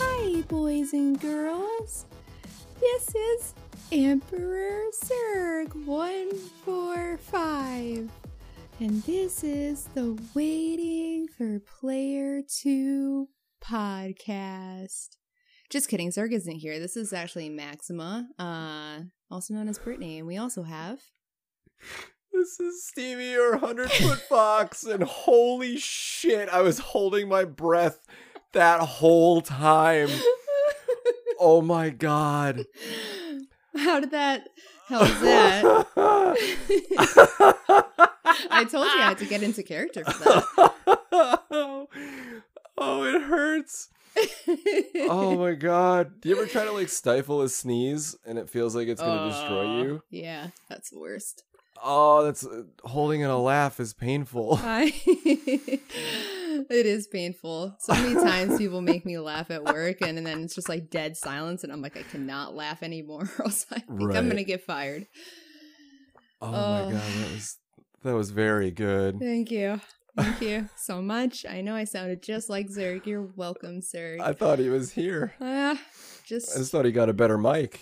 Hi, boys and girls. This is Emperor Zerg 145. And this is the Waiting for Player 2 podcast. Just kidding, Zerg isn't here. This is actually Maxima, uh, also known as Brittany. And we also have. This is Stevie, your hundred foot fox, and holy shit, I was holding my breath that whole time. Oh my god. How did that? Was that? I told you I had to get into character for that. oh, it hurts. Oh my god. Do you ever try to like stifle a sneeze and it feels like it's gonna destroy you? Yeah, that's the worst. Oh, that's uh, holding in a laugh is painful. I, it is painful. So many times people make me laugh at work, and, and then it's just like dead silence, and I'm like, I cannot laugh anymore, or else I think I'm gonna get fired. Oh Oh. my god, that was that was very good. Thank you. Thank you so much. I know I sounded just like Zerg. You're welcome, Zerg. I thought he was here. I just just thought he got a better mic.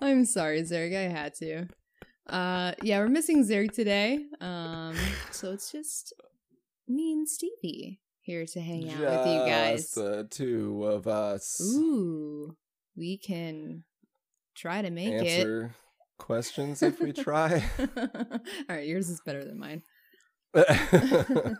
I'm sorry, Zerg. I had to. Uh, yeah, we're missing Zerg today. Um, so it's just me and Stevie here to hang out with you guys. The two of us Ooh, we can try to make it. questions if we try. All right, yours is better than mine.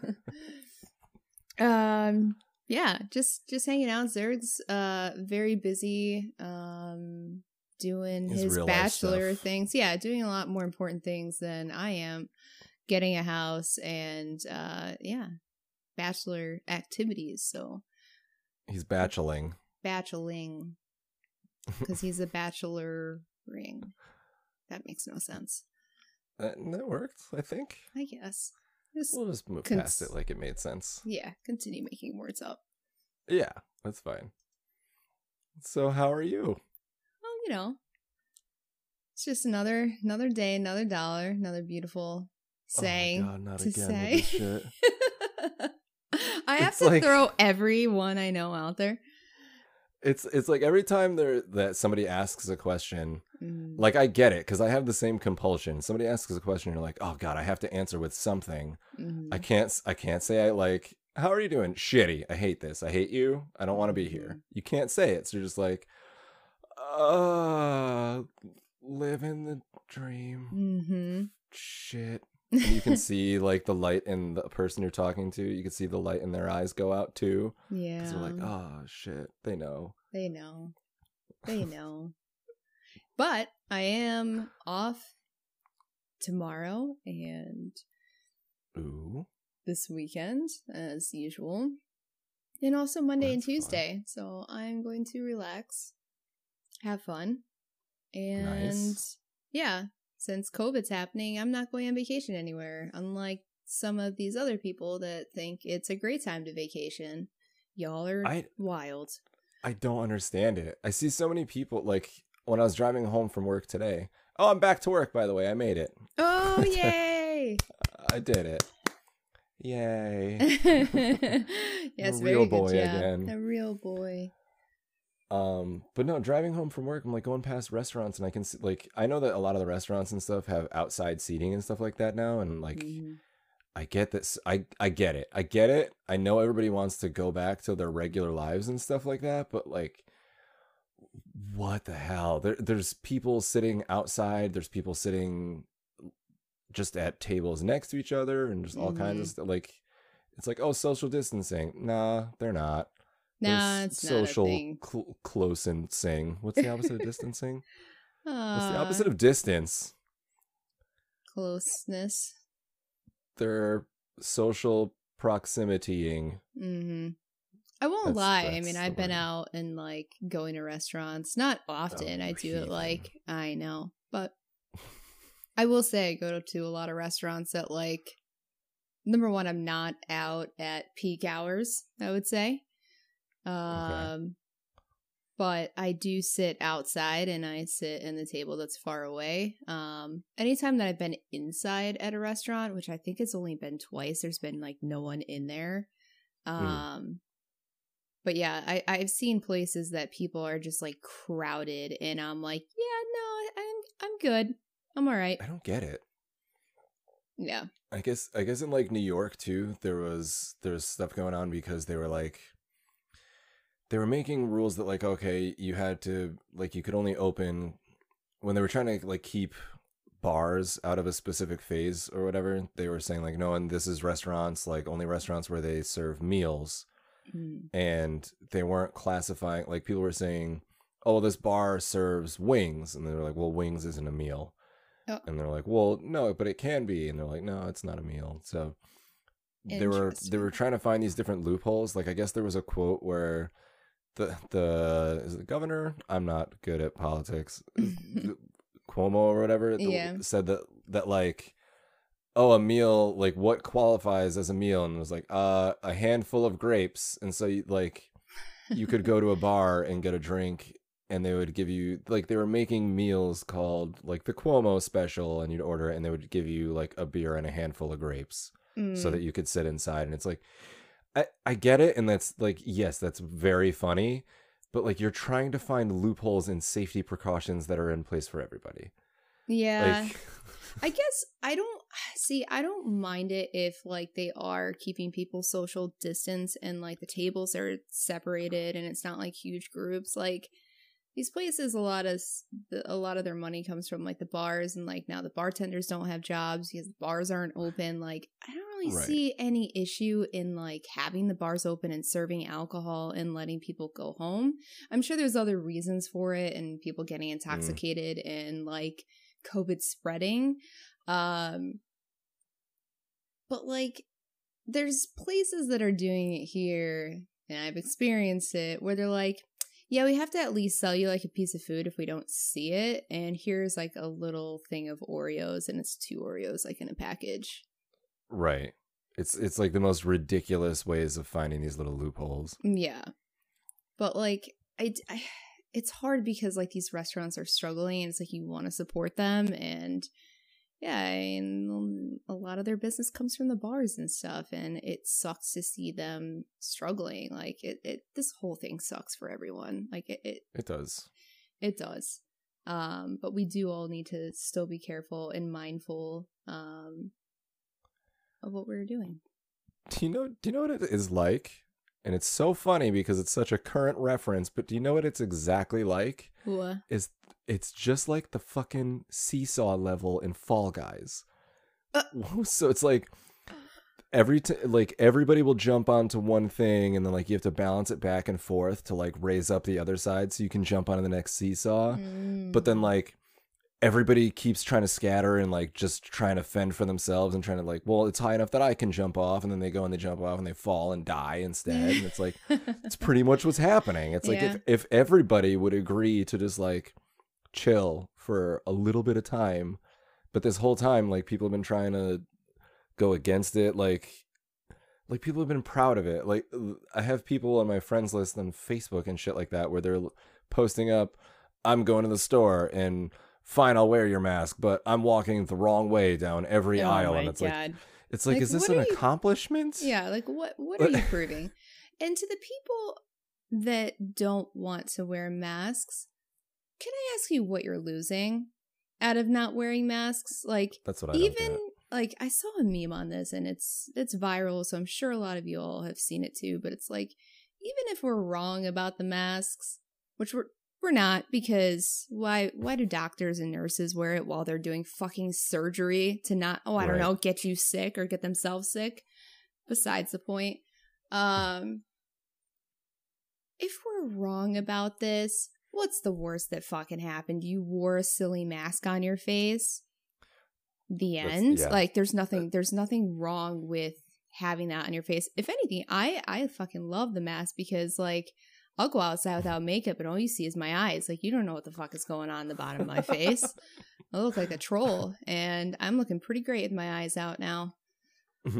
um, yeah, just just hanging out. Zerg's uh very busy. Um, doing His his, bachelor things. Yeah, doing a lot more important things than I am. Getting a house and uh, yeah, bachelor activities. So He's bacheling. bacheling because he's a bachelor ring. That makes no sense. That, that worked, I think. I guess. Just We'll just move Cons- past it like it made sense. yeah, continue making words up. Yeah, that's fine. So, how are you? You know, it's just another another day, another dollar, another beautiful saying oh God, to say. shit. I have It's to like- throw every one I know out there. It's it's like every time there that somebody asks a question, Mm, like I get it because I have the same compulsion. Somebody asks a question, you're like, oh god, I have to answer with something. mhm. I can't I can't say I like. How are you doing? Shitty. I hate this. I hate you. I don't want to be here. You can't say it. So you're just like, uh, living the dream. Mhm. Shit. And you can see like the light in the person you're talking to. You can see the light in their eyes go out too. yeah. Because they're like, oh shit, they know. They know. They know. but I am off tomorrow and Ooh. this weekend, as usual. And also Monday and That's fun. Tuesday. So I'm going to relax, have fun. And Nice. yeah, since COVID's happening, I'm not going on vacation anywhere, unlike some of these other people that think it's a great time to vacation. Y'all are I wild. I don't understand it. I see so many people like when I was driving home from work today. Oh, I'm back to work by the way. I made it. Oh, yay! I did it. Yay. yes, A very real good boy again. A real boy. Um, but no, driving home from work, I'm like going past restaurants and I can see like I know that a lot of the restaurants and stuff have outside seating and stuff like that now and like Mhm. I get this I I get it. I get it. I know everybody wants to go back to their regular lives and stuff like that, but like what the hell? There there's people sitting outside, there's people sitting just at tables next to each other and just all kinds of stuff like it's like, oh, social distancing. Nah, they're not. There's it's social not a thing. cl- close and sing. What's the opposite of distancing? What's the Uh, opposite of distance? closeness. They're social proximitying. hmm I won't That's- lie. I mean, I've been word. out and like going to restaurants. Not often. Oh, I do it like I know, but I will say I go to a lot of restaurants that like. Number one, I'm not out at peak hours. I would say. Um, but I do sit outside and I sit in the table that's far away. Um, anytime that I've been inside at a restaurant, which I think it's only been twice, there's been like no one in there. Um, but yeah, I I've seen places that people are just like crowded, and I'm like, yeah, no, I'm I'm good, I'm all right. I don't get it. Yeah, I guess I guess in like New York too, there was there's stuff going on because they were like they were making rules that like okay, you had to like you could only open when they were trying to like keep bars out of a specific phase or whatever. They were saying like no, and this is restaurants like only restaurants where they serve meals, Mm. and they weren't classifying like people were saying, oh, this bar serves wings, and they were like, well, wings isn't a meal. Oh. And they're like, well, no, but it can be. And they're like, no, it's not a meal. So they were they were trying to find these different loopholes. Like I guess there was a quote where the the is it the governor? I'm not good at politics. Cuomo or whatever Yeah. said that that like oh a meal like what qualifies as a meal and it was like uh a handful of grapes and so you, like you could go to a bar and get a drink and they would give you like they were making meals called like the Cuomo special and you'd order it and they would give you like a beer and a handful of grapes so Mm. that you could sit inside and it's like I I get it and that's like yes that's very funny but like you're trying to find loopholes in safety precautions that are in place for everybody yeah. like I guess I don't see. I don't mind it if like they are keeping people social distance and like the tables are separated and it's not like huge groups. Like these places, a lot of the- a lot of their money comes from like the bars and like now the bartenders don't have jobs because the bars aren't open. Like I don't really Right. see any issue in like having the bars open and serving alcohol and letting people go home. I'm sure there's other reasons for it and people getting intoxicated and like COVID spreading. Um, but like, there's places that are doing it here, and I've experienced it where they're like, yeah, we have to at least sell you like a piece of food if we don't see it. And here's like a little thing of Oreos, and it's two Oreos like in a package. right it's it's like the most ridiculous ways of finding these little loopholes mm, Yeah. But like I, I it's hard because like these restaurants are struggling and it's like you want to support them and yeah, and a lot of their business comes from the bars and stuff and it sucks to see them struggling. Like it, it this whole thing sucks for everyone. Like it, it it does it does. Um, but we do all need to still be careful and mindful um of what we're doing. do you know do you know what it is like and it's so funny because it's such a current reference but do you know what it's exactly like What? is it's just like the fucking seesaw level in Fall Guys. Uh. so it's like every t- like everybody will jump onto one thing and then like you have to balance it back and forth to like raise up the other side so you can jump onto the next seesaw. But then Mm. like everybody keeps trying to scatter and like just trying to fend for themselves and trying to like, well, it's high enough that I can jump off and then they go and they jump off and they fall and die instead. and it's like it's pretty much what's happening. It's like Yeah. if if everybody would agree to just like chill for a little bit of time, but this whole time like people have been trying to go against it like like people have been proud of it. Like I have people on my friends list on Facebook and shit like that where they're posting up I'm going to the store and fine I'll wear your mask, but I'm walking the wrong way down every oh aisle and it's like it's like, Like, is this an you- accomplishment? Yeah, like what what are you proving? and to the people that don't want to wear masks, can I ask you what you're losing out of not wearing masks? Like That's what I even like I saw a meme on this and it's it's viral, so I'm sure a lot of you all have seen it too, but it's like even if we're wrong about the masks, which we're we're not because why why do doctors and nurses wear it while they're doing fucking surgery to not oh I don't know get you sick or get themselves sick? Besides the point. Um if we're wrong about this what's the worst that fucking happened? You wore a silly mask on your face? The end? yeah. like there's nothing there's nothing wrong with having that on your face. If anything i i fucking love the mask because like i'll go outside without makeup and all you see is my eyes like you don't know what the fuck is going on in the bottom of my face i look like a troll and i'm looking pretty great with my eyes out now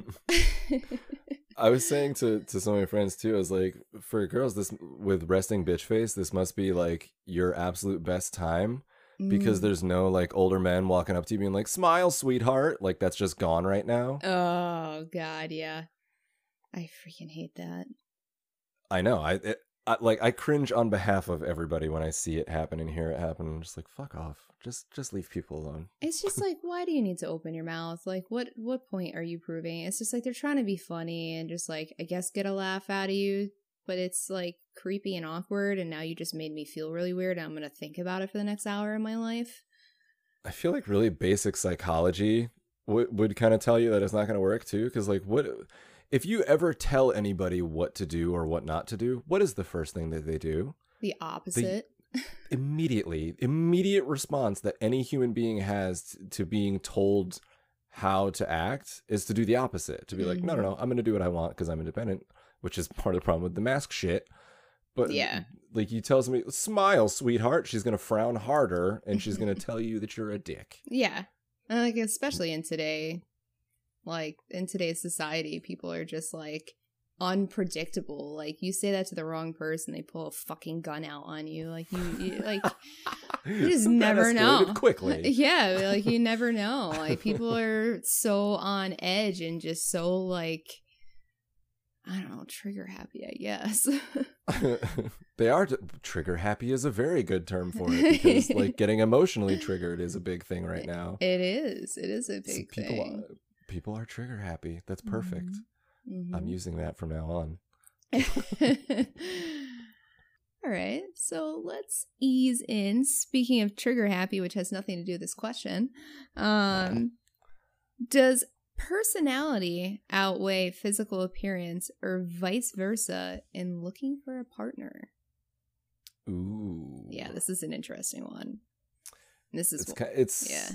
I was saying to to some of my friends too. I was like, for girls, this with resting bitch face, this must be like your absolute best time because Mm. there's no like older men walking up to you being like, "Smile, sweetheart." Like that's just gone right now. Oh god, yeah. I freaking hate that. I know. I, it, I like I cringe on behalf of everybody when I see it happen and hear it happen. I'm just like, fuck off. Just just leave people alone. It's just like, why do you need to open your mouth? Like, what what point are you proving? It's just like they're trying to be funny and just like, I guess, get a laugh out of you. But it's like creepy and awkward, and now you just made me feel really weird. And I'm gonna think about it for the next hour of my life. I feel like really basic psychology would would kind of tell you that it's not going to work too. Because like, what if you ever tell anybody what to do or what not to do? What is the first thing that they do? The opposite. Immediately, immediate response that any human being has to being told how to act is to do the opposite. To be like, no, no, mm-hmm. no, I'm going to do what I want because I'm independent, which is part of the problem with the mask shit. But Yeah. like you tell somebody, smile, sweetheart. She's going to frown harder and she's going to tell you that you're a dick. Yeah. And like especially in today like in today's society, people are just like unpredictable. Like you say that to the wrong person, they pull a fucking gun out on you. Like you, you like You just never know. Quickly. yeah, like you never know. Like people are so on edge and just so like I don't know, trigger happy, I guess. they are t- trigger happy is a very good term for it because like getting emotionally triggered is a big thing right now. it is. It is a So big people thing. People are trigger happy. That's perfect. Mhm. I'm using that from now on. All right, so let's ease in. Speaking of trigger happy, which has nothing to do with this question, um, does personality outweigh physical appearance or vice versa in looking for a partner? Ooh. Yeah, this is an interesting one. This is It's it's yeah,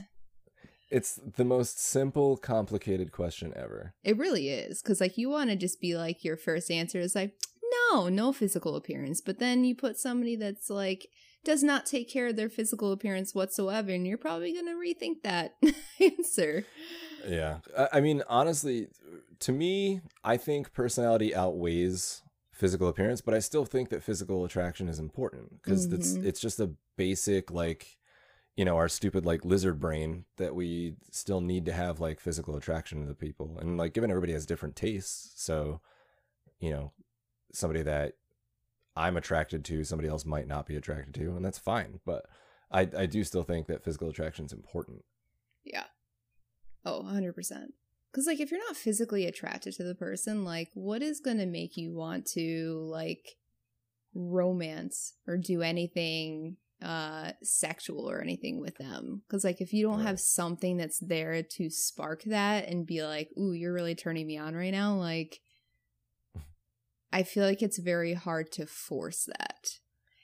It's the most simple, complicated question ever. it really is because like you want to just be like your first answer is like no, no physical appearance, but then you put somebody that's like does not take care of their physical appearance whatsoever, and you're probably gonna rethink that answer. Yeah. I, I mean, honestly, to me, I think personality outweighs physical appearance, but I still think that physical attraction is important because it's Mhm. it's just a basic like you know our stupid like lizard brain that we still need to have like physical attraction to the people and like given everybody has different tastes so you know somebody that i'm attracted to somebody else might not be attracted to and that's fine but i i do still think that physical attraction is important Yeah. Oh, 100%. Because, like, if you're not physically attracted to the person, like, what is going to make you want to, like, romance or do anything uh sexual or anything with them. Because like if you don't Right. have something that's there to spark that and be like ooh you're really turning me on right now like i feel like it's very hard to force that.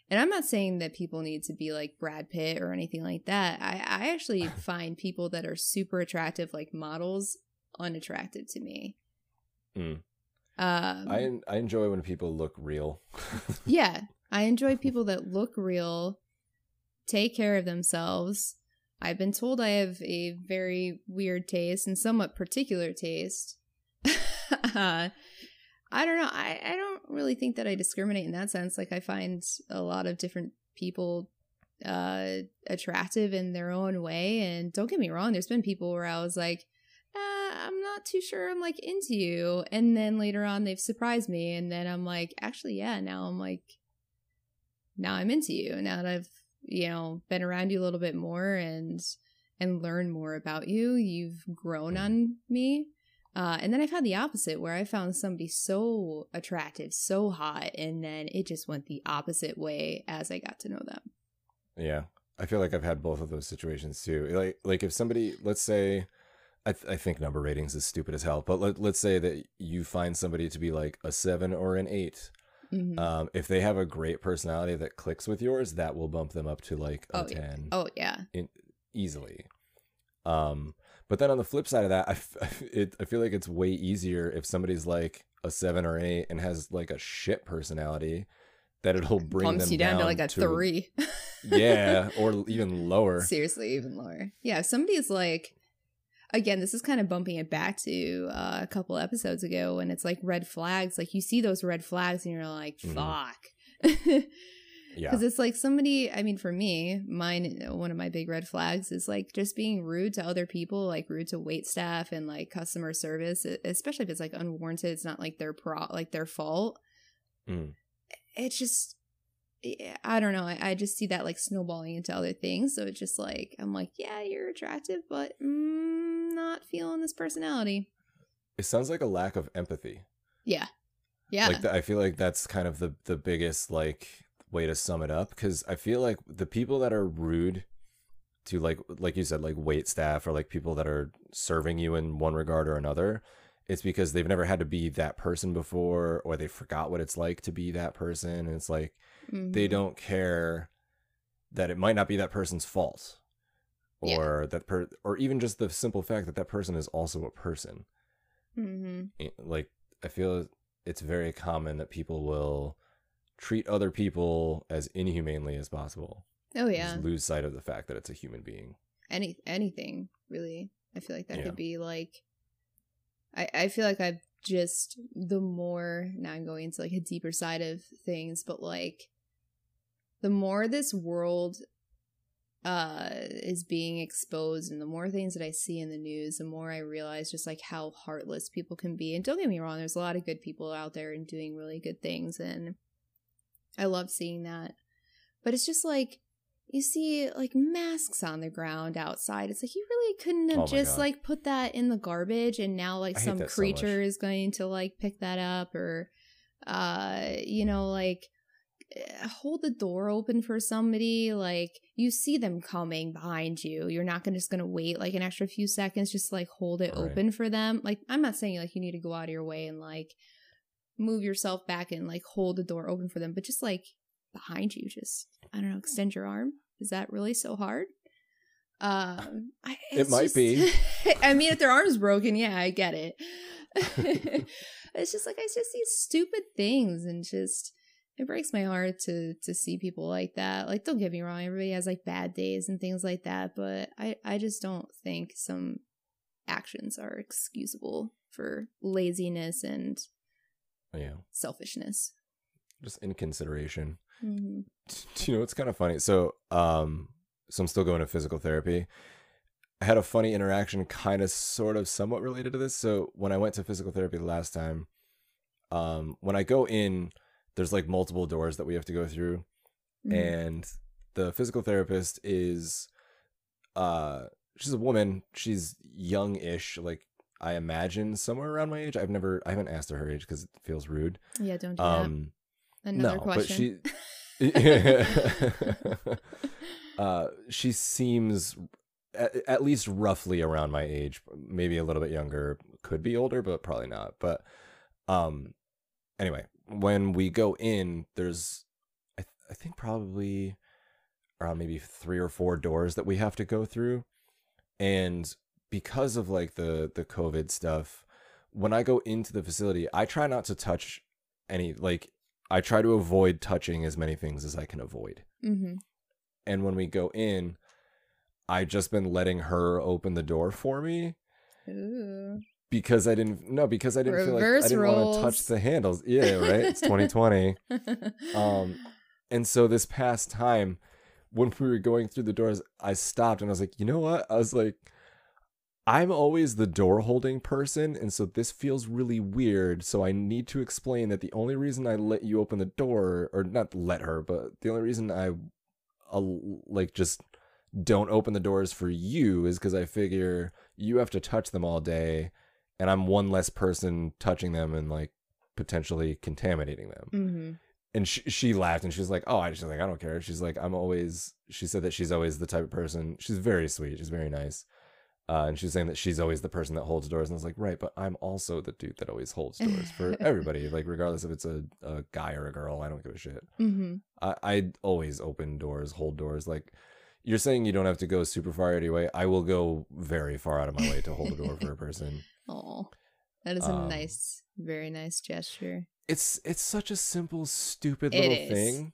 And i'm not saying that people need to be like brad pitt or anything like that. I i actually find people that are super attractive like models unattractive to me. Mm. um i i enjoy when people look real. Yeah, I enjoy people that look real, take care of themselves. I've been told I have a very weird taste and somewhat particular taste. uh, I don't know. I, I don't really think that I discriminate in that sense. Like, I find a lot of different people uh attractive in their own way and don't get me wrong there's been people where i was like uh, i'm not too sure i'm like into you and then later on they've surprised me and then i'm like actually yeah now i'm like now i'm into you now that i've you know been around you a little bit more and and learn more about you you've grown on me uh, and then I've had the opposite where I found somebody so attractive, so hot, and then it just went the opposite way as I got to know them. Yeah, I feel like I've had both of those situations too. Like, like if somebody, let's say, I, th- I think number ratings is stupid as hell, but let, let's say that you find somebody to be like a seven or an eight. Mhm. Um, if they have a great personality that clicks with yours, that will bump them up to like a Oh, yeah. ten oh yeah, easily. Um, but then on the flip side of that, I, f- it, I feel like it's way easier if somebody's like a seven or eight and has like a shit personality that it'll bring pumps them you down, to like a to- three. yeah, or even lower. Seriously, even lower. Yeah, if somebody's like, again, this is kind of bumping it back to uh, a couple episodes ago when it's like red flags. Like you see those red flags and you're like, Mhm. fuck. Yeah. Because it's like somebody, I mean, for me, mine, one of my big red flags is like just being rude to other people, like rude to wait staff and like customer service, especially if it's like unwarranted. It's not like their pro, like their fault. Mm. It's just, I don't know. I, I just see that like snowballing into other things. So it's just like, I'm like, yeah, you're attractive, but mm, not feeling this personality. It sounds like a lack of empathy. Yeah. Yeah. Like th- I feel like that's kind of the the biggest like way to sum it up because I feel like the people that are rude to like like you said like wait staff or like people that are serving you in one regard or another it's because they've never had to be that person before or they forgot what it's like to be that person and it's like they Mhm. don't care that it might not be that person's fault Yeah. or that per or even just the simple fact that that person is also a person Mhm. Eh, like i feel it's very common that people will treat other people as inhumanely as possible Oh, yeah. just lose sight of the fact that it's a human being any anything really i feel like that Yeah. could be like i i feel like i've just the more now i'm going into like a deeper side of things but like the more this world uh is being exposed and the more things that i see in the news the more i realize just like how heartless people can be and don't get me wrong there's a lot of good people out there and doing really good things and i love seeing that but it's just like you see like masks on the ground outside. It's like you really couldn't have Oh just God. like put that in the garbage and now like I some that so creature is going to like pick that up or uh you know like hold the door open for somebody like you see them coming behind you. You're not gonna just gonna wait like an extra few seconds just like hold it Right. open for them. Like i'm not saying like you need to go out of your way and like move yourself back and like hold the door open for them but just like behind you just i don't know extend your arm. Is that really so hard? Um I, It might just- be. i mean if their arm's broken yeah i get it. It's just like i just see stupid things and just it breaks my heart to to see people like that. Like don't get me wrong everybody has like bad days and things like that but i i just don't think some actions are excusable for laziness and yeah. selfishness. Just inconsideration. Hmm do you know it's kind of funny? So um so i'm still going to physical therapy. I had a funny interaction kind of sort of somewhat related to this. So when i went to physical therapy the last time um when i go in there's like multiple doors that we have to go through Mm-hmm. and the physical therapist is uh she's a woman. She's young-ish like i imagine somewhere around my age. I've never i haven't asked her her age because it feels rude. Yeah don't do um that another no, question but she uh she seems at, at least roughly around my age maybe a little bit younger could be older but probably not. But um anyway when we go in there's i, th- I think probably around maybe three or four doors that we have to go through. And because of like the the covid stuff when i go into the facility i try not to touch any like i try to avoid touching as many things as i can avoid. Hmm and when we go in I've just been letting her open the door for me. Ooh. Because i didn't no because i didn't feel like i didn't want to touch the handles. Yeah right? It's 2020 um and so this past time when we were going through the doors i stopped and i was like you know what? I was like i'm always the door holding person and so this feels really weird so i need to explain that the only reason i let you open the door or not let her but the only reason i I'll, like just don't open the doors for you is because i figure you have to touch them all day and i'm one less person touching them and like potentially contaminating them. Hmm and she, she laughed and she was like oh i just like i don't care. She's like i'm always she said that she's always the type of person she's very sweet she's very nice uh, and she's saying that she's always the person that holds doors and i was like right but i'm also the dude that always holds doors for everybody like regardless if it's a, a guy or a girl i don't give a shit. Hmm I, I always open doors hold doors like you're saying you don't have to go super far out of your way i will go very far out of my way to hold a door for a person Oh, that is a Um, nice, very nice gesture. it's it's such a simple stupid It little is. thing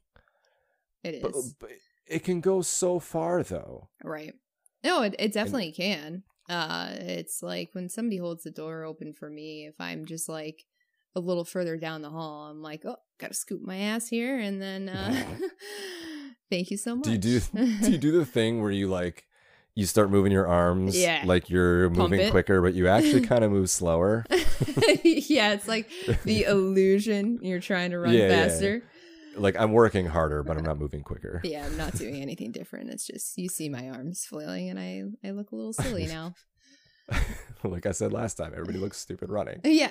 It is but, but it can go so far though right. No, it, it definitely can. Uh, it's like when somebody holds the door open for me, if I'm just like a little further down the hall, I'm like, oh, gotta scoop my ass here, and then uh, thank you so much. Do you do do you do the thing where you like you start moving your arms Yeah. like you're Pump moving it. quicker, but you actually kind of move slower? yeah, it's like the illusion you're trying to run Yeah, yeah. faster. Like I'm working harder, but I'm not moving quicker. Yeah, I'm not doing anything different. It's just you see my arms flailing, and I I look a little silly now. like I said last time, everybody looks stupid running. yeah.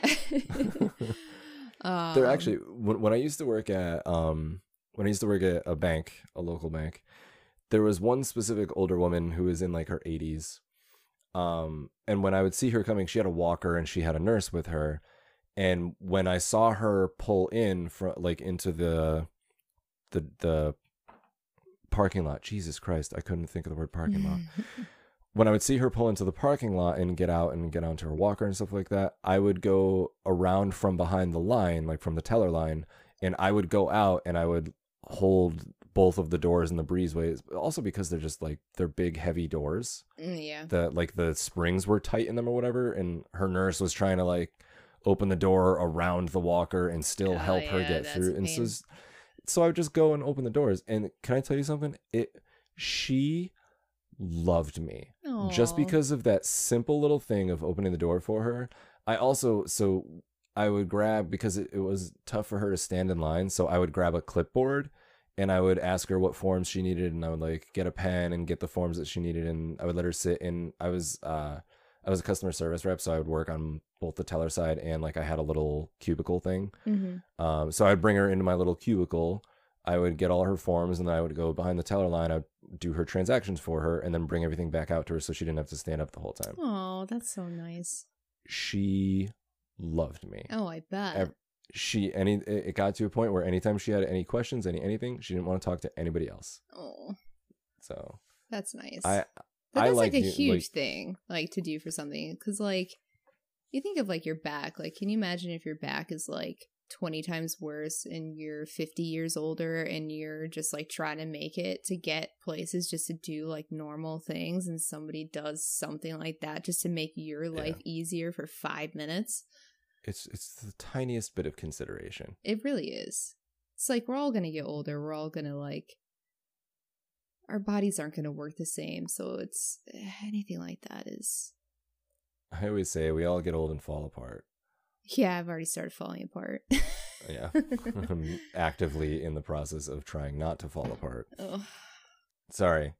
They're Um, actually when, when I used to work at um when I used to work at a bank, a local bank, there was one specific older woman who was in like her 80s. Um and when I would see her coming, she had a walker and she had a nurse with her. And when I saw her pull in from like into the the the parking lot, Jesus Christ, I couldn't think of the word parking lot when I would see her pull into the parking lot and get out and get onto her walker and stuff like that, I would go around from behind the line, like from the teller line, and I would go out and I would hold both of the doors in the breezeways. Also because they're just like they're big, heavy doors. Mm, yeah. The like the springs were tight in them or whatever, and her nurse was trying to like open the door around the walker and still Oh, help her get through. And so, so I would just go and open the doors. And can I tell you something? It she loved me just because of that simple little thing of opening the door for her. I also so I would grab because it, it was tough for her to stand in line, so I would grab a clipboard and I would ask her what forms she needed and I would like get a pen and get the forms that she needed and I would let her sit and I was uh I was a customer service rep, so I would work on both the teller side and like I had a little cubicle thing. Mhm. Um, so I'd bring her into my little cubicle. I would get all her forms, and then I would go behind the teller line. I'd do her transactions for her, and then bring everything back out to her, so she didn't have to stand up the whole time. Oh, that's so nice. She loved me. Oh, I bet. She any it got to a point where anytime she had any questions, any anything, she didn't want to talk to anybody else. oh, So that's nice. I But I that's like, like a you- huge like- thing, like to do for something. Because like, you think of like your back. Like, can you imagine if your back is like twenty times worse and you're fifty years older and you're just like trying to make it to get places just to do like normal things, and somebody does something like that just to make your life easier for five minutes? It's it's the tiniest bit of consideration. It really is. It's like we're all gonna get older. We're all gonna like our bodies aren't gonna work the same. So it's eh, anything like that is I always say we all get old and fall apart. yeah, I've already started falling apart. Yeah. I'm actively in the process of trying not to fall apart. Ugh. Sorry,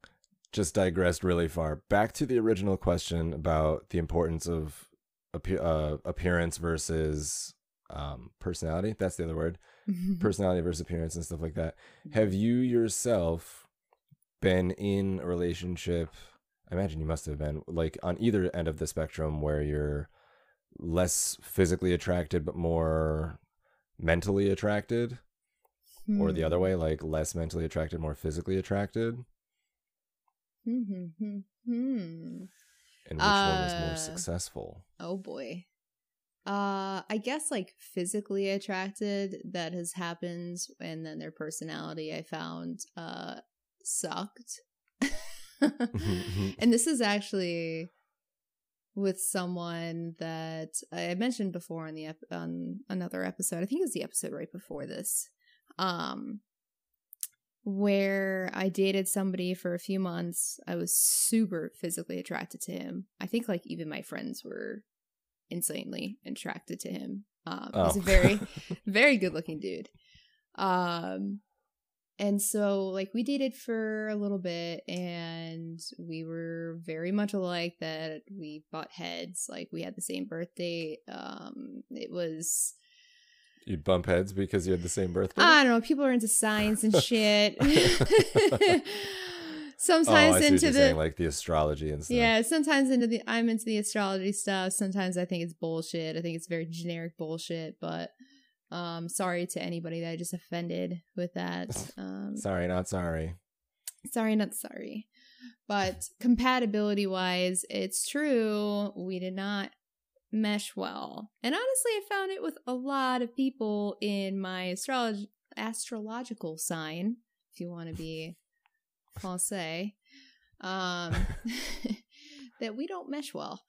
just digressed really far. Back to the original question about the importance of uh, appearance versus um, personality. That's the other word. Personality versus appearance and stuff like that. Have you yourself been in a relationship? I imagine you must have been like on either end of the spectrum where you're less physically attracted but more mentally attracted or the other way like less mentally attracted more physically attracted Hmm, hmm, hmm. And which one was Uh, more successful Oh boy. Uh I guess like physically attracted that has happened and then their personality I found uh sucked. and this is actually with someone that I mentioned before on the ep- on another episode. I think it was the episode right before this. Um where I dated somebody for a few months. I was super physically attracted to him. I think like even my friends were insanely attracted to him. Um, He's a Oh. very, very good looking dude. Um, and so like we dated for a little bit and we were very much alike that we butt heads. Like we had the same birthday. Um, it was, You'd bump heads because you had the same birthday. I don't know, people are into science and shit. oh, Sometimes what into the saying, like the astrology and stuff. yeah, sometimes into the I'm into the astrology stuff. Sometimes I think it's bullshit. I think it's very generic bullshit. But um, sorry to anybody that I just offended with that. Um, Sorry, not sorry. sorry, not sorry. But compatibility wise, it's true. We did not mesh well, and honestly, I found it with a lot of people in my astrolog- astrological sign. If you want to be Francais. Um, that we don't mesh well.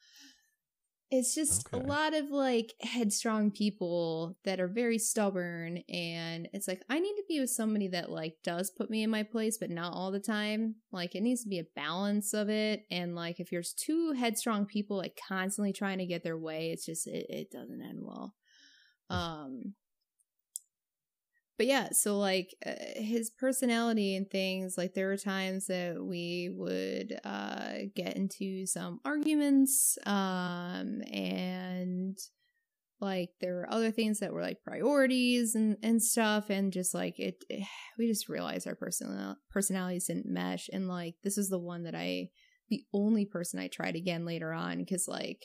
It's just a lot of like headstrong people that are very stubborn and it's like I need to be with somebody that like does put me in my place but not all the time. Like it needs to be a balance of it and like if there's two headstrong people like constantly trying to get their way, it's just it, it doesn't end well. Um but yeah, so like uh, his personality and things, like there were times that we would uh get into some arguments um and like there were other things that were like priorities and and stuff and just like it, eh, we just realized our personal personalities didn't mesh and like this is the one that I the only person I tried again later on cuz like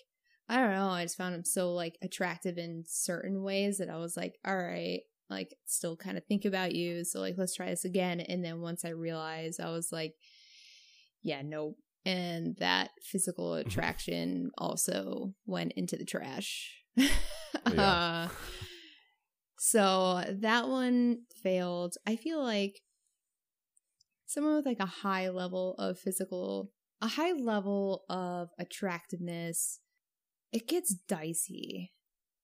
I don't know, I just found him so like attractive in certain ways that I was like, all right, like still kind of think about you. So like let's try this again. And then once I realized I was like, yeah, nope. And that physical attraction also went into the trash. uh, so that one failed. I feel like someone with like a high level of physical, a high level of attractiveness, it gets dicey.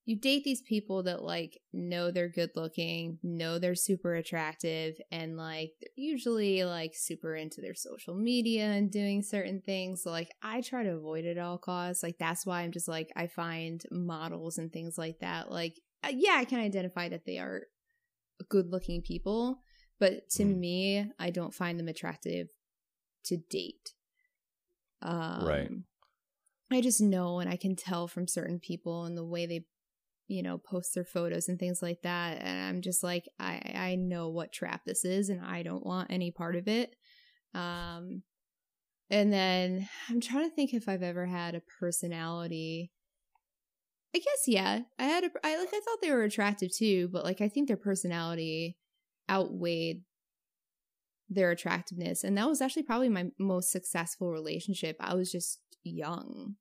You date these people that like know they're good looking, know they're super attractive, and like they're usually like super into their social media and doing certain things. So like I try to avoid it at all costs. Like that's why I'm just like I find models and things like that. Like uh, yeah, I can identify that they are good looking people, but to Mm. me, I don't find them attractive to date. Um, Right. I just know and I can tell from certain people and the way they, you know, post their photos and things like that. And I'm just like, I I know what trap this is, and I don't want any part of it. Um, and then I'm trying to think if I've ever had a personality. I guess yeah, I had a I like I thought they were attractive too, but like I think their personality outweighed their attractiveness, and that was actually probably my most successful relationship. I was just young.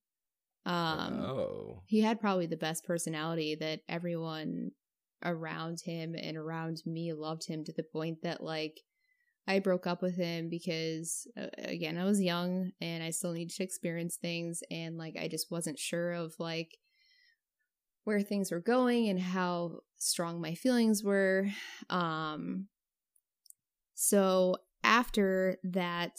Um, oh. he had probably the best personality that everyone around him and around me loved him to the point that like I broke up with him because uh, again I was young and I still needed to experience things and like I just wasn't sure of like where things were going and how strong my feelings were um so after that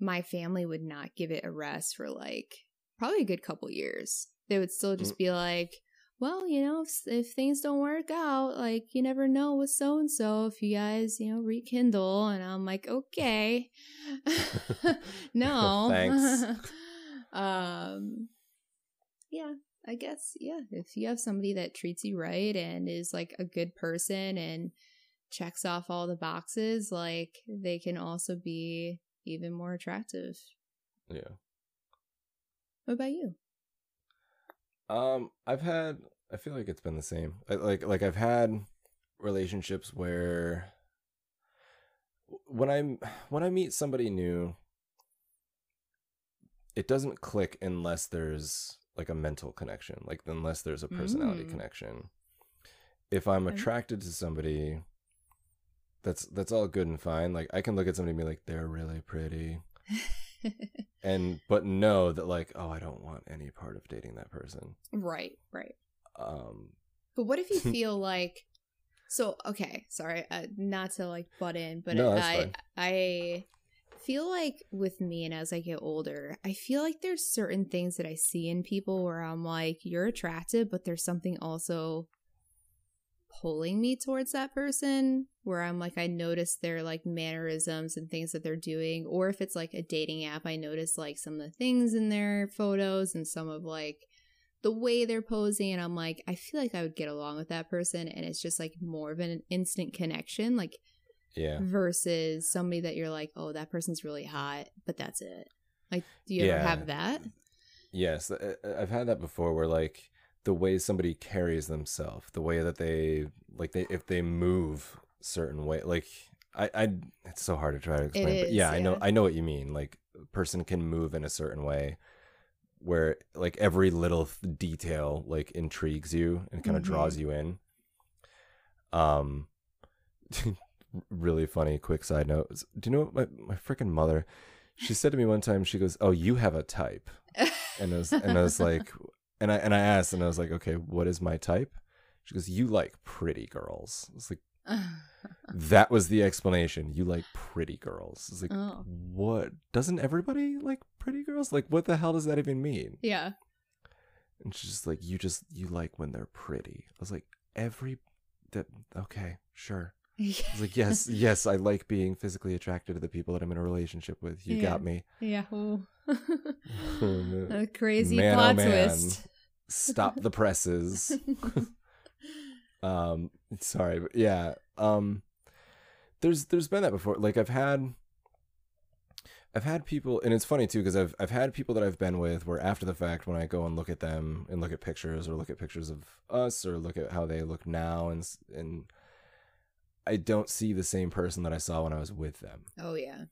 my family would not give it a rest for like probably a good couple years. They would still just be like, well, you know, if, if things don't work out, like you never know with so and so if you guys, you know, rekindle. And I'm like, okay, no, Thanks. um, yeah, I guess, yeah. If you have somebody that treats you right and is like a good person and checks off all the boxes, like they can also be even more attractive. Yeah. What about you? Um, I've had. I feel like it's been the same. I, like, like I've had relationships where when I'm when I meet somebody new, it doesn't click unless there's like a mental connection, like unless there's a personality Mm. connection. If I'm Okay. attracted to somebody, that's that's all good and fine. Like I can look at somebody and be like, they're really pretty, and but know that like, oh, I don't want any part of dating that person. right, right. Um, But what if you feel like so okay, sorry, uh, not to like butt in, but No, I fine. I feel like with me and as I get older, I feel like there's certain things that I see in people where I'm like you're attractive, but there's something also pulling me towards that person where I'm like I notice their like mannerisms and things that they're doing or if it's like a dating app I notice like some of the things in their photos and some of like the way they're posing and I'm like I feel like I would get along with that person and it's just like more of an instant connection like yeah. versus somebody that you're like oh that person's really hot but that's it. Like do you ever have that? Yes, I've had that before where like the way somebody carries themselves, the way that they like they if they move certain way like I I it's so hard to try to explain, but is, yeah, I know. I know what you mean. Like a person can move in a certain way where like every little detail like intrigues you and kind of Mhm. draws you in. Um really funny quick side note. Do you know what my my freaking mother she said to me one time she goes, "Oh, you have a type." and I was and I was like, and I and I asked, and I was like, okay, what is my type? She goes, you like pretty girls. I was like, that was the explanation. You like pretty girls. It's like, oh, what? Doesn't everybody like pretty girls? Like, what the hell does that even mean? yeah. And she's just like, you just you like when they're pretty. I was like, every that okay, sure. I was like, yes, yes, I like being physically attracted to the people that I'm in a relationship with. You got me. yeah. Oh, a crazy Man, oh, plot man. twist. Stop the presses. um sorry but yeah um there's there's been that before like i've had i've had people and it's funny too because i've i've had people that i've been with where after the fact when i go and look at them and look at pictures or look at pictures of us or look at how they look now and and i don't see the same person that i saw when i was with them oh yeah.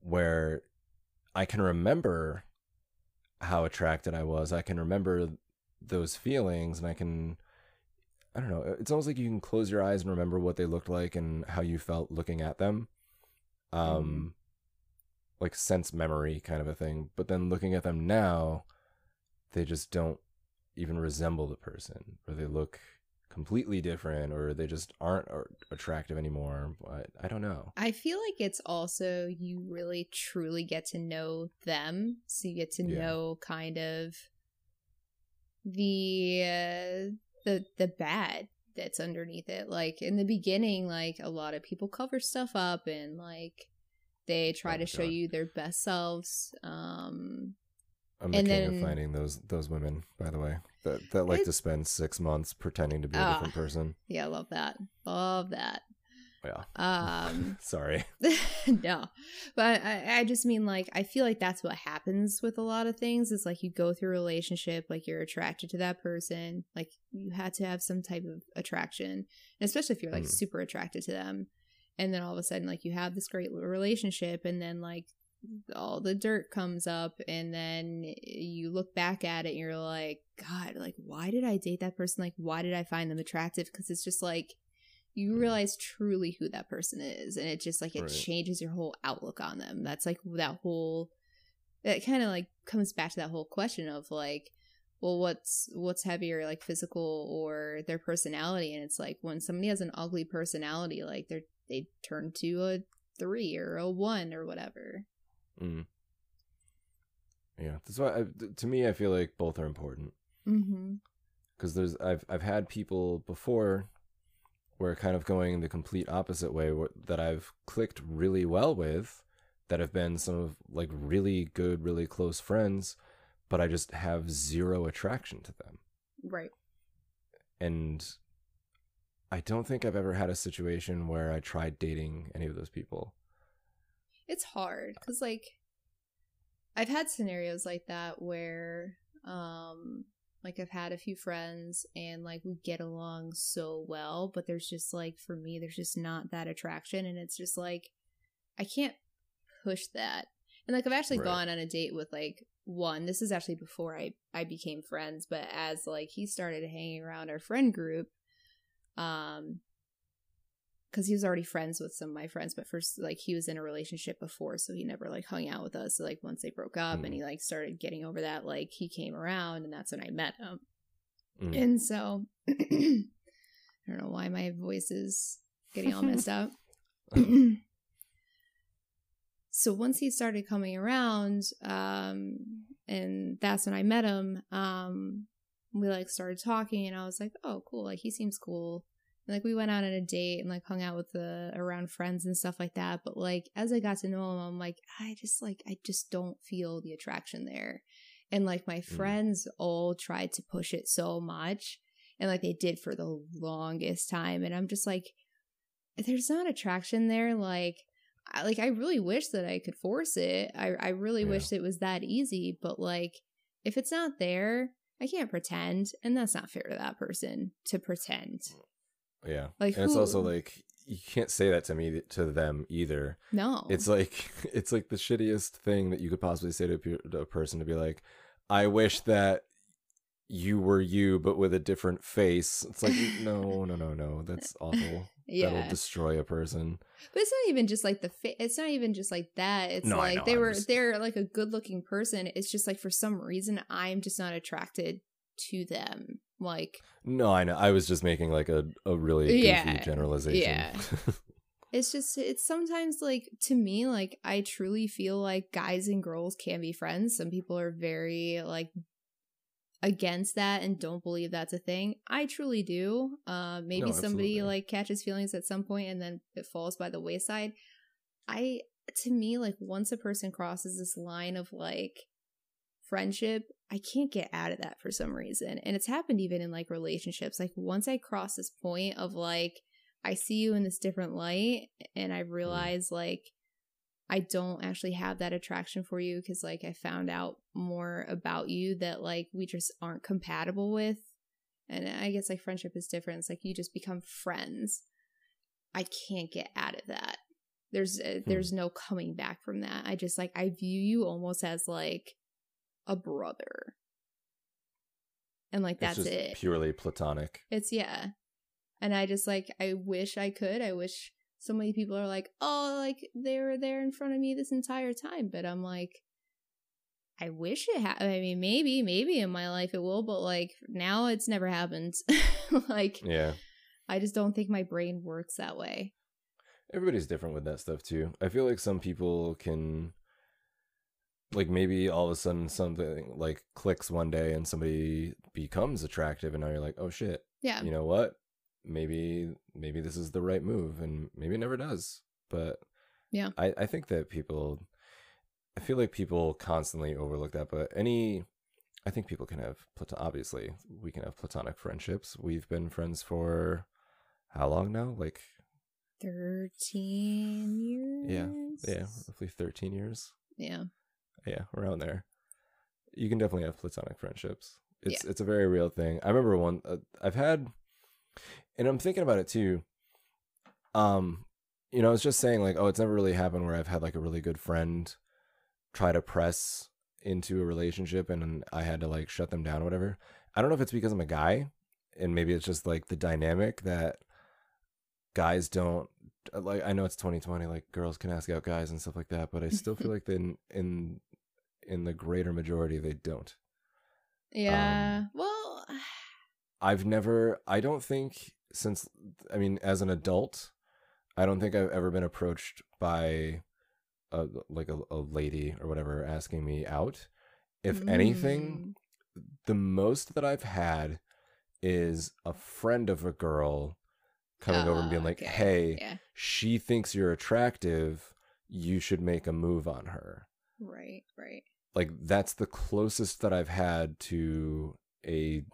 where I can remember how attracted I was. I can remember those feelings and I can I don't know, it's almost like you can close your eyes and remember what they looked like and how you felt looking at them. Um like sense memory kind of a thing. But then looking at them now, they just don't even resemble the person or they look completely different or they just aren't attractive anymore. But I don't know. I feel like it's also you really truly get to know them, so you get to Yeah. know kind of the uh, the the bad that's underneath it. Like in the beginning, like a lot of people cover stuff up and like they try Oh to my show God. you their best selves. Um, I'm the And king then- of finding those those women, by the way, that that like It- to spend six months pretending to be a Ah. different person. yeah, I love that. Love that. Yeah, Um, sorry. no but I, I just mean like i feel like that's what happens with a lot of things is like you go through a relationship like you're attracted to that person like you had to have some type of attraction and especially if you're like Mm. super attracted to them and then all of a sudden like you have this great relationship and then like all the dirt comes up and then you look back at it and you're like god like why did i date that person? Like why did i find them attractive? Because it's just like you Mm. realize truly who that person is and it just like it Right. changes your whole outlook on them. That's like that whole it kind of like comes back to that whole question of like well what's what's heavier like physical or their personality? And it's like when somebody has an ugly personality like they're they turn to a three or a one or whatever Mm. Yeah, that's why. I, to me, I feel like both are important mm-hmm because there's I've I've had people before where kind of going the complete opposite way where, that I've clicked really well with that have been some of like really good, really close friends, but I just have zero attraction to them. right and I don't think I've ever had a situation where I tried dating any of those people. It's hard because like i've had scenarios like that where um like i've had a few friends and like we get along so well but there's just like for me there's just not that attraction and it's just like i can't push that and like i've actually Right. gone on a date with like one this is actually before i i became friends but as like he started hanging around our friend group um because he was already friends with some of my friends but first like he was in a relationship before so he never, like hung out with us so like once they broke up and Mm. he like started getting over that like he came around and that's when i met him Mm. and so i don't know why my voice is getting all messed up so once he started coming around um and that's when i met him um we like started talking and i was like oh cool like he seems cool and, like we went out on a date and like hung out with the around friends and stuff like that. But like as i got to know him i'm like i just like i just don't feel the attraction there. And like my mm. friends all tried to push it so much. And like they did for the longest time. And i'm just like there's not attraction there. Like I, like I really wish that I could force it. I I really Yeah. wish it was that easy, but like if it's not there, I can't pretend, and that's not fair to that person to pretend. Mm. Yeah, Like, and it's also like you can't say that to me to them either. No, It's like it's like the shittiest thing that you could possibly say to a, to a person to be like, "I wish that you were you but with a different face. It's like no, no, no, no. That's awful. yeah. That'll destroy a person. But it's not even just like the fa- it's not even just like that. It's No, like they I'm were just- they're like a good looking person. It's just like for some reason I'm just not attracted to them. Like No, I know. I was just making like a, a really goofy Yeah, generalization. yeah. it's just it's sometimes like to me like I truly feel like guys and girls can be friends. Some people are very like against that and don't believe that's a thing. I truly do. Uh maybe No, somebody like catches feelings at some point and then it falls by the wayside. I to me like once a person crosses this line of like friendship, I can't get out of that for some reason. And it's happened even in like relationships. Like once I cross this point of like I see you in this different light and I realize like I don't actually have that attraction for you because like I found out more about you that like we just aren't compatible with. And I guess like friendship is different. It's like you just become friends. I can't get out of that. There's uh, there's no coming back from that. I just like I view you almost as like a brother. And like It's that's just it. purely platonic. It's yeah. And I just like I wish I could. I wish so many people are like, "Oh, like they were there in front of me this entire time." But I'm like I wish it had I mean maybe maybe in my life it will, but like now it's never happened. like Yeah. I just don't think my brain works that way. Everybody's different with that stuff too. I feel like some people can like maybe all of a sudden something like clicks one day and somebody becomes attractive and now you're like, "Oh shit. Yeah. You know what? Maybe maybe this is the right move and maybe it never does." But Yeah. I I think that people I feel like people constantly overlook that, but any I think people can have platon obviously we can have platonic friendships. We've been friends for how long now? Like 13 years. Yeah, yeah, roughly 13 years. Yeah. Yeah, around there. You can definitely have platonic friendships. It's it's a very real thing. I remember one uh, I've had and I'm thinking about it too. Um, you know, I was just saying like, oh, it's never really happened where I've had like a really good friend try to press into a relationship and I had to like shut them down or whatever. I don't know if it's because I'm a guy and maybe it's just like the dynamic that guys don't like I know it's 2020 like girls can ask out guys and stuff like that, but I still feel like in in in the greater majority they don't. Yeah. well, I've never I don't think since I mean as an adult I don't think I've ever been approached by a like a, a lady or whatever asking me out. If anything, mm, the most that I've had is a friend of a girl coming over and being Ah, like, okay. "Hey, Yeah. she thinks you're attractive. You should make a move on her." Right, right. Like that's the closest that I've had to a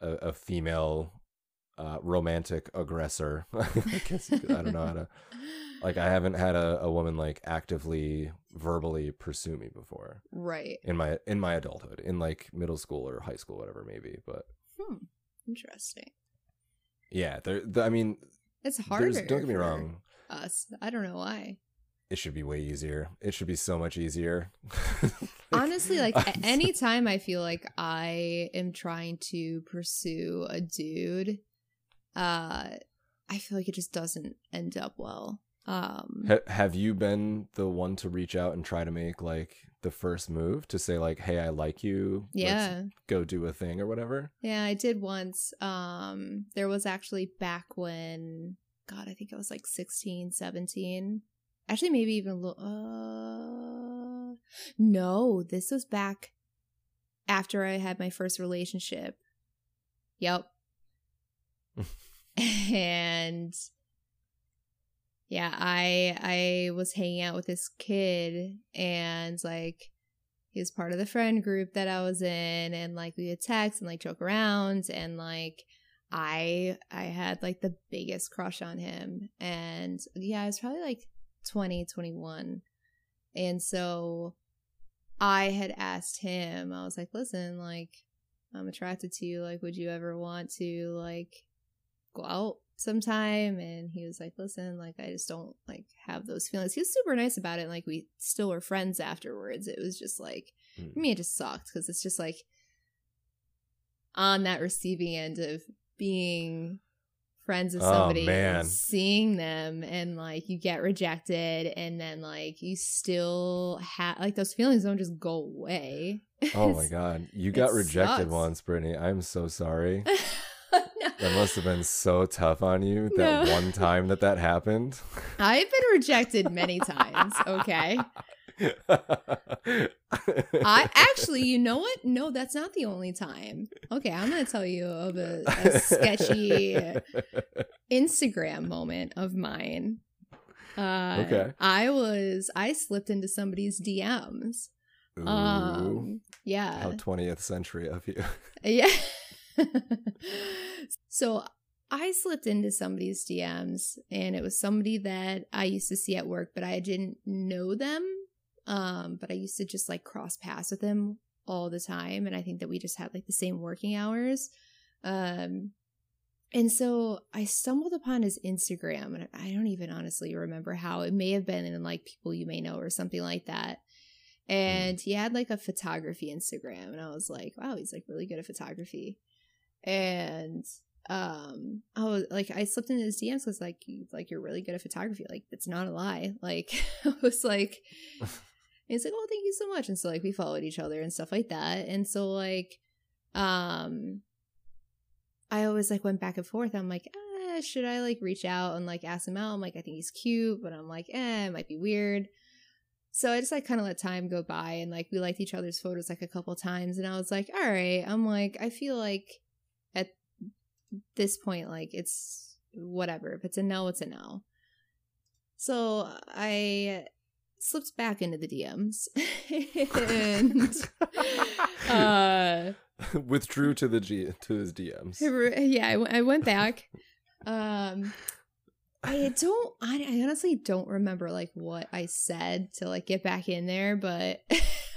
a, a female uh, romantic aggressor. I guess I don't know how to like. I haven't had a, a woman like actively verbally pursue me before Right. in my in my adulthood, in like middle school or high school, whatever maybe. But Hmm. Interesting. yeah, there. The, I mean, It's harder. don't get me wrong. Us. I don't know why. It should be way easier. It should be so much easier. Honestly, like I'm a- anytime I feel like I am trying to pursue a dude, uh I feel like it just doesn't end up well. Um Ha- have you been the one to reach out and try to make like the first move to say like, "Hey, I like you. Let's yeah. go do a thing or whatever." Yeah, I did once. Um there was actually back when god, I think I was like 16, 17. Actually maybe even a little uh No, this was back after I had my first relationship. Yep. and yeah, I I was hanging out with this kid and like he was part of the friend group that I was in and like we would text and like joke around and like I I had like the biggest crush on him and yeah, I was probably like 20, 21. And so I had asked him, I was like, listen, like I'm attracted to you. Like, would you ever want to like go out sometime? And he was like, listen, like I just don't like have those feelings. He was super nice about it. And, like we still were friends afterwards. It was just like Mm. for me, it just sucked because it's just like on that receiving end of being friends with Oh, somebody man. seeing them and like you get rejected and then like you still have like those feelings don't just go away. Oh my god. You got rejected sucks. once, Brittany. I'm so sorry. No. That must have been so tough on you that No. one time that that happened. I've been rejected many times, okay? I actually, you know what? No, that's not the only time. Okay, I'm going to tell you of a, a sketchy Instagram moment of mine. Uh, Okay. I was, I slipped into somebody's DMs. Ooh, Um, yeah. how 20th century of you. Yeah. so I slipped into somebody's DMs and it was somebody that I used to see at work, but I didn't know them. Um, but I used to just like cross paths with him all the time. And I think that we just had like the same working hours. Um, and so I stumbled upon his Instagram and I don't even honestly remember how it may have been in like people you may know or something like that. And he had like a photography Instagram and I was like, wow, he's like really good at photography. And um I was like I slipped into his DMs because like like you're really good at photography. Like it's not a lie. Like I was like he's like, Oh, thank you so much. And so like we followed each other and stuff like that. And so like um I always like went back and forth. I'm like, eh, should I like reach out and like ask him out? I'm like, I think he's cute, but I'm like, eh, it might be weird. So I just like kind of let time go by and like we liked each other's photos like a couple times and I was like, all right, I'm like, I feel like at this point, like it's whatever. If it's a no, it's a no. So I slipped back into the DMs and uh Withdrew to the G to his DMs. yeah, I, w- I went back. Um, I don't. I, I honestly don't remember like what I said to like get back in there, but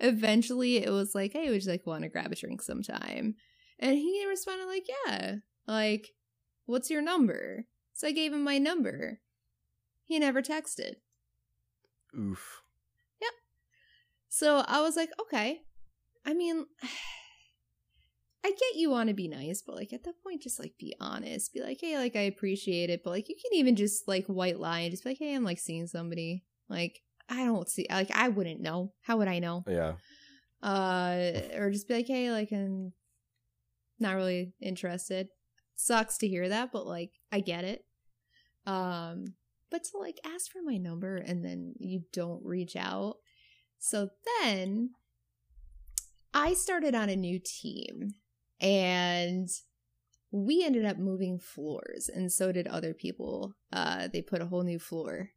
eventually it was like, "Hey, would you like want to grab a drink sometime?" And he responded like, "Yeah." Like, what's your number? So I gave him my number. He never texted. Oof. Yep. So I was like, okay. I mean, I get you want to be nice, but like at that point, just like be honest. Be like, hey, like I appreciate it, but like you can even just like white lie and just be like, hey, I'm like seeing somebody. Like I don't see, like I wouldn't know. How would I know? Yeah. Uh, or just be like, hey, like I'm not really interested. Sucks to hear that, but like I get it. Um, but to like ask for my number and then you don't reach out. So then I started on a new team and we ended up moving floors and so did other people. Uh, they put a whole new floor.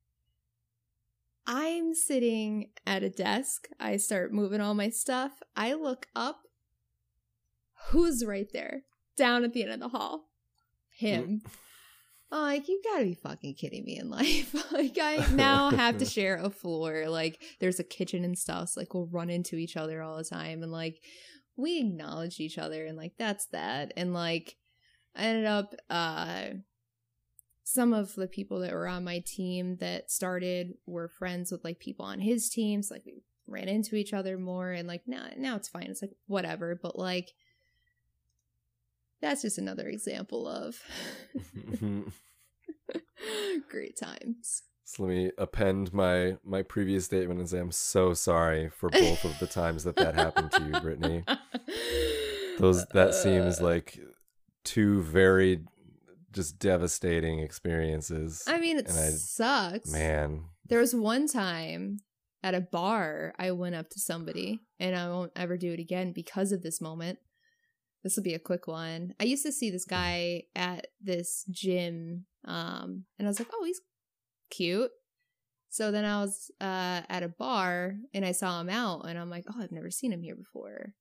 I'm sitting at a desk. I start moving all my stuff. I look up. Who's right there? Down at the end of the hall. Him. Like, you gotta be fucking kidding me in life. like, I now have to share a floor. Like, there's a kitchen and stuff. So, like, we'll run into each other all the time. And, like, we acknowledge each other. And, like, that's that. And, like, I ended up, uh, some of the people that were on my team that started were friends with, like, people on his team. So, like, we ran into each other more. And, like, now, now it's fine. It's like, whatever. But, like, that's just another example of great times. So let me append my my previous statement and say I'm so sorry for both of the times that that happened to you, Brittany. Those that seems Uh, like two very just devastating experiences. I mean, it I- sucks. Man, There was one time at a bar I went up to somebody, and I won't ever do it again because of this moment. This will be a quick one. I used to see this guy at this gym, um, and I was like, "Oh, he's cute." So then I was uh, at a bar and I saw him out, and I'm like, "Oh, I've never seen him here before."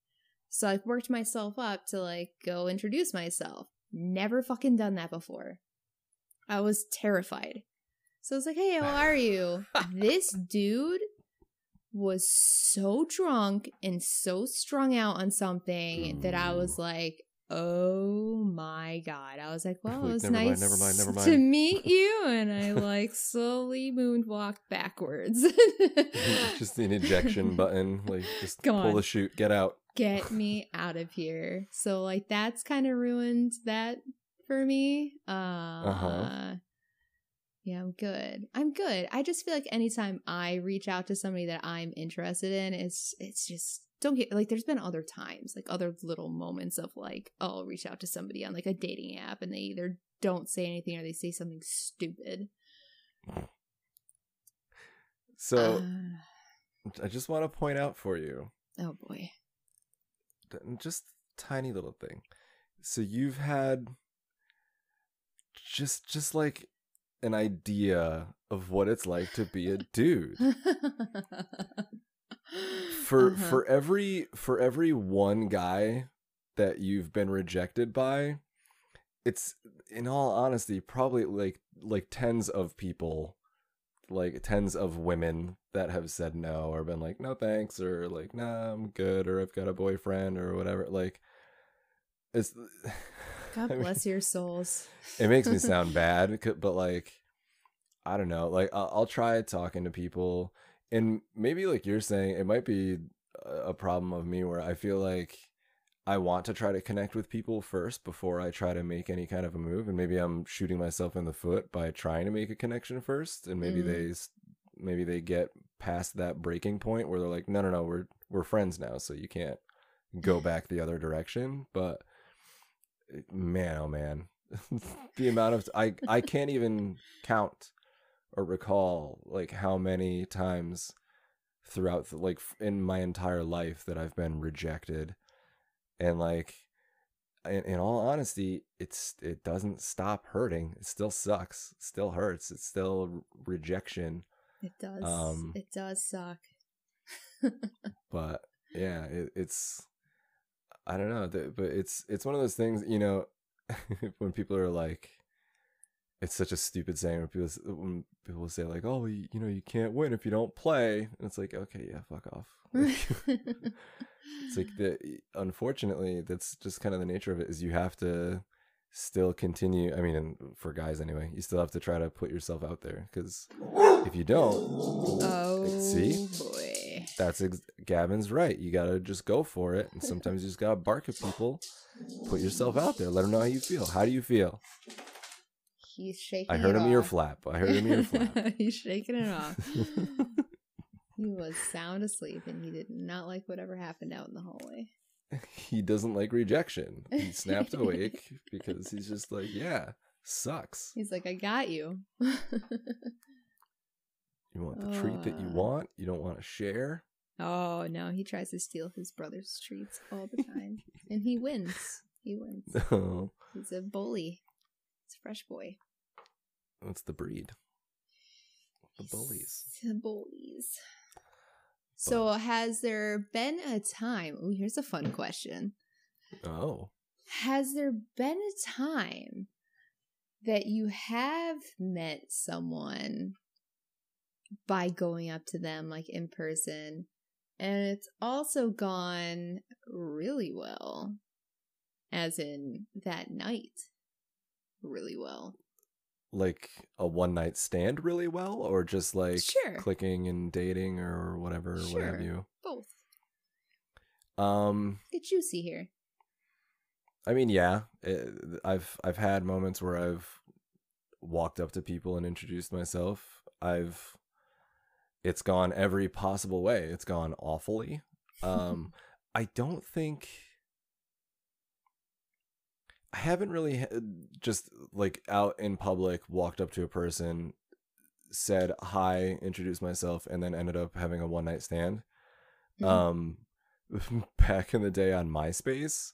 So I worked myself up to like go introduce myself. Never fucking done that before. I was terrified. So I was like, hey, how are you? this dude was so drunk and so strung out on something that I was like, oh my god. I was like, well, Like, it was never mind, nice never mind, never to meet you. And I like slowly moonwalked backwards. just an ejection button, like just Come pull on. the chute, get out. Get me out of here. So like that's kind of ruined that for me. Uh Uh-huh. Yeah, I'm good. I'm good. I just feel like anytime I reach out to somebody that I'm interested in, it's it's just don't get like there's been other times, like other little moments of like, oh, I'll reach out to somebody on like a dating app and they either don't say anything or they say something stupid. So Uh, I just want to point out for you, oh boy. just tiny little thing. So you've had just just like an idea of what it's like to be a dude. for Uh-huh. for every for every one guy that you've been rejected by it's in all honesty probably like like tens of people like tens of women that have said no or been like no thanks or like nah i'm good or i've got a boyfriend or whatever like it's God I mean, bless your souls. it makes me sound bad but like i don't know like I'll, I'll try talking to people and maybe like you're saying it might be a problem of me where i feel like i want to try to connect with people first before i try to make any kind of a move and maybe i'm shooting myself in the foot by trying to make a connection first and maybe Mm. they maybe they get past that breaking point where they're like no no no we're we're friends now so you can't go back the other direction but man oh man. The amount of i i can't even count or recall like how many times throughout the, like in my entire life that i've been rejected. And like in, in all honesty it's it doesn't stop hurting. It still sucks. It still hurts. It's still rejection. It does. Um, it does suck. but yeah it, it's i don't know but it's it's one of those things you know when people are like it's such a stupid saying when people when people say like oh you, you know you can't win if you don't play and it's like okay yeah fuck off it's like the unfortunately that's just kind of the nature of it is you have to still continue i mean and for guys anyway you still have to try to put yourself out there because if you don't oh see? boy. That's ex- Gavin's right. You gotta just go for it, and sometimes you just gotta bark at people. Put yourself out there. Let them know how you feel. How do you feel? He's shaking. I heard him ear flap. I heard him ear flap. He's shaking it off. He was sound asleep and he did not like whatever happened out in the hallway. he doesn't like rejection. He snapped awake because he's just like, yeah, sucks. He's like, I got you. You want the treat that you want. You don't want to share. oh no, he tries to steal his brother's treats all the time. and he wins. He wins. No, He's a bully. He's a fresh boy. that's the breed. The bullies. The bullies. So has there been a time? Oh, here's a fun question. Oh, Has there been a time that you have met someone by going up to them like in person and it's also gone really well as in that night really well like a one night stand really well, or just like Sure. clicking and dating or whatever, what have Sure. you? both Um, get juicy here I mean, yeah, it, I've I've had moments where I've walked up to people and introduced myself. I've it's gone every possible way. It's gone awfully. Um, I don't think I haven't really just like out in public walked up to a person, said hi, introduced myself, and then ended up having a one night stand. Mhm. Um, back in the day on MySpace,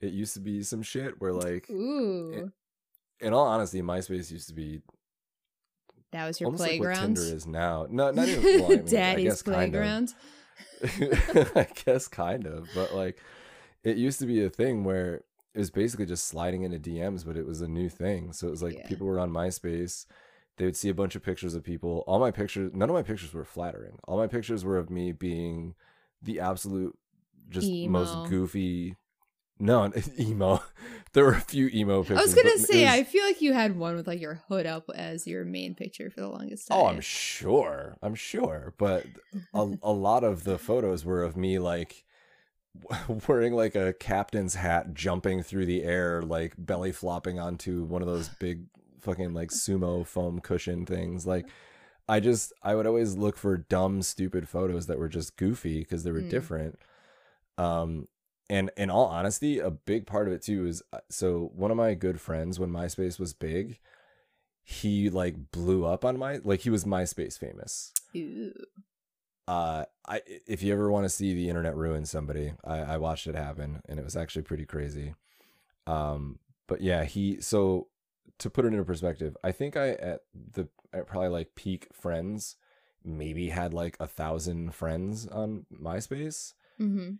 it used to be some shit where like, ooh in all honesty, MySpace used to be that was your almost like what Tinder is now. No, not even well, I mean, I daddy's guess kind of. playground I guess kind of, but like it used to be a thing where it was basically just sliding into DMs, but it was a new thing. So it was like Yeah. people were on MySpace, they would see a bunch of pictures of people. All my pictures, none of my pictures were flattering. All my pictures were of me being the absolute just Emo. most goofy No, emo. There were a few emo pictures. I was gonna say, was- I feel like you had one with like your hood up as your main picture for the longest time. Oh, I'm sure. I'm sure. But a, a lot of the photos were of me like wearing like a captain's hat, jumping through the air, like belly flopping onto one of those big fucking like sumo foam cushion things. Like, I just, I would always look for dumb, stupid photos that were just goofy because they were Mm. different. Um, and in all honesty, a big part of it too is uh, so one of my good friends when MySpace was big, he like blew up on my like he was MySpace famous. Ooh. Uh, I if you ever want to see the internet ruin somebody, I, I watched it happen, and it was actually pretty crazy. Um, but yeah, he so to put it into perspective, I think I at the at probably like peak friends, maybe had like a thousand friends on MySpace. Mm-hmm.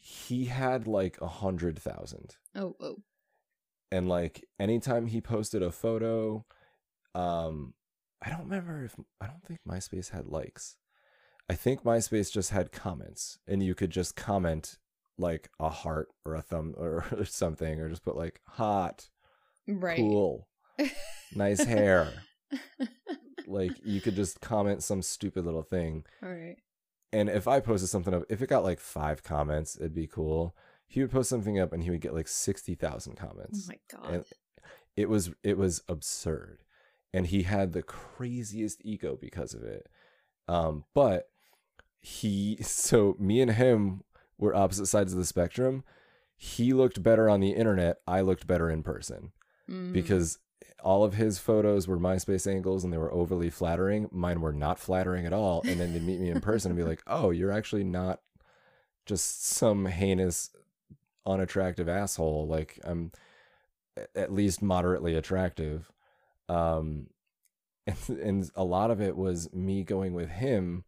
He had like a hundred thousand. Oh, oh. and like anytime he posted a photo um i don't remember if i don't think myspace had likes i think myspace just had comments and you could just comment like a heart or a thumb or something or just put like hot Right. cool nice hair like you could just comment some stupid little thing All right. And if i posted something up if it got like five comments it'd be cool he would post something up and he would get like 60,000 comments. Oh my god. and it was it was absurd and he had the craziest ego because of it um but he so me and him were opposite sides of the spectrum he looked better on the internet i looked better in person Mm. because all of his photos were myspace angles and they were overly flattering. Mine were not flattering at all. And then to meet me in person and be like oh you're actually not just some heinous unattractive asshole. Like i'm at least moderately attractive. Um and, and a lot of it was me going with him.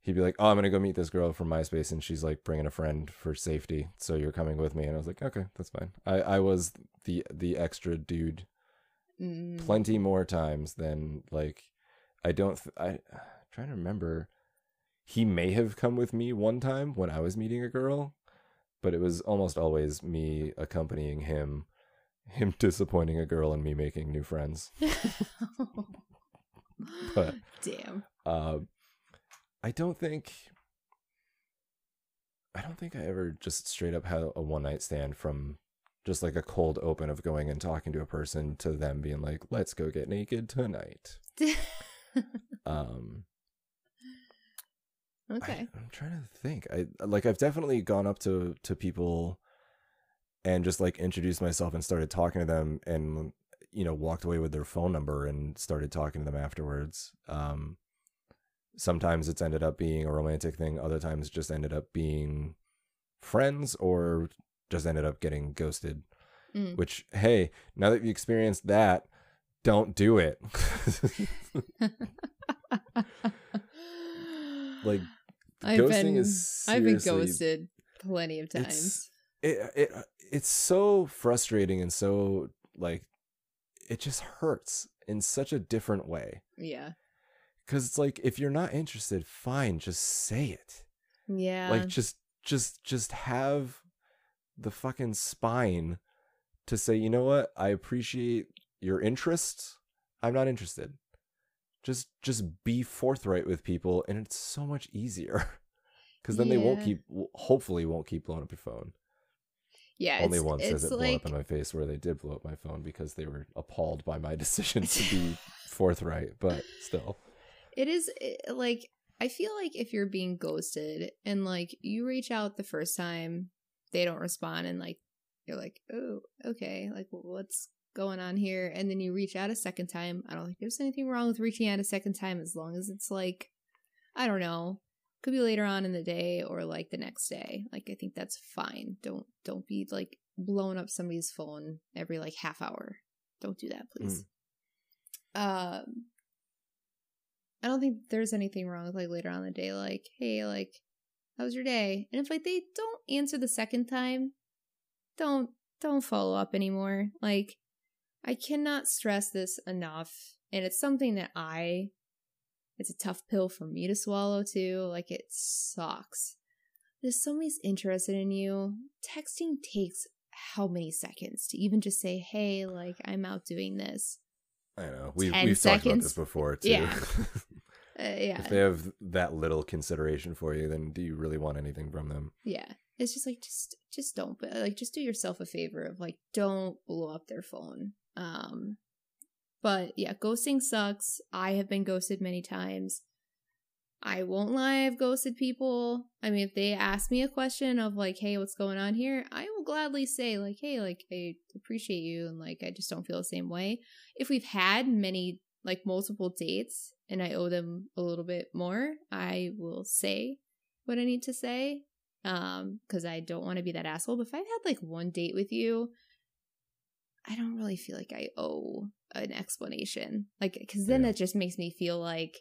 He'd be like oh i'm gonna go meet this girl from myspace and she's like bringing a friend for safety. So you're coming with me? And i was like okay that's fine. I i was the the extra dude Mm. plenty more times than like I don't th- I trying to remember he may have come with me one time when I was meeting a girl but it was almost always me accompanying him him disappointing a girl and me making new friends But- Damn. uh, I don't think I don't think I ever just straight up had a one night stand from just like a cold open of going and talking to a person to them being like let's go get naked tonight um I, okay. I'm trying to think. I like I've definitely gone up to to people and just like introduced myself and started talking to them and you know walked away with their phone number and started talking to them afterwards. Um sometimes it's ended up being a romantic thing, other times just ended up being friends or just ended up getting ghosted. Mm. Which hey, now that you experienced that, don't do it. like I've ghosting been is I've been ghosted plenty of times. It's- it it it's so frustrating and so like it just hurts in such a different way Yeah. because it's like if you're not interested fine just say it Yeah. like just just just have the fucking spine to say you know what? I appreciate your interest i'm not interested. Just just be forthright with people and it's so much easier because then they won't keep hopefully won't keep blowing up your phone. Yeah. only it's, once has it blown like up in my face where they did blow up my phone because they were appalled by my decision to be forthright but still. It is it, like I feel like if you're being ghosted and like you reach out the first time, they don't respond, and like you're like, oh, okay, like what's going on here? And then you reach out a second time. I don't think there's anything wrong with reaching out a second time as long as it's like, I don't know, could be later on in the day or like the next day. Like I think that's fine. Don't don't be like blowing up somebody's phone every like half hour. Don't do that, please. Um I don't think there's anything wrong with like later on in the day, like, hey, like, how was your day? And if like they don't answer the second time, don't don't follow up anymore. Like, I cannot stress this enough. And it's something that I it's a tough pill for me to swallow too. Like it sucks. If somebody's interested in you, texting takes how many seconds to even just say, "Hey, like I'm out doing this." I know we've we've talked about this before too. Yeah. Uh, yeah, if they have that little consideration for you, then do you really want anything from them? yeah. It's just like just just don't but like just do yourself a favor of like don't blow up their phone. Um, but yeah, ghosting sucks. I have been ghosted many times. I won't lie, I've ghosted people. I mean, if they ask me a question of like, hey, what's going on here, I will gladly say, like, hey, like, I appreciate you and like, I just don't feel the same way. If we've had many, like, multiple dates and I owe them a little bit more, I will say what I need to say. Um, because I don't want to be that asshole. But if I've had like one date with you, I don't really feel like I owe an explanation. Like, because then Yeah. that just makes me feel like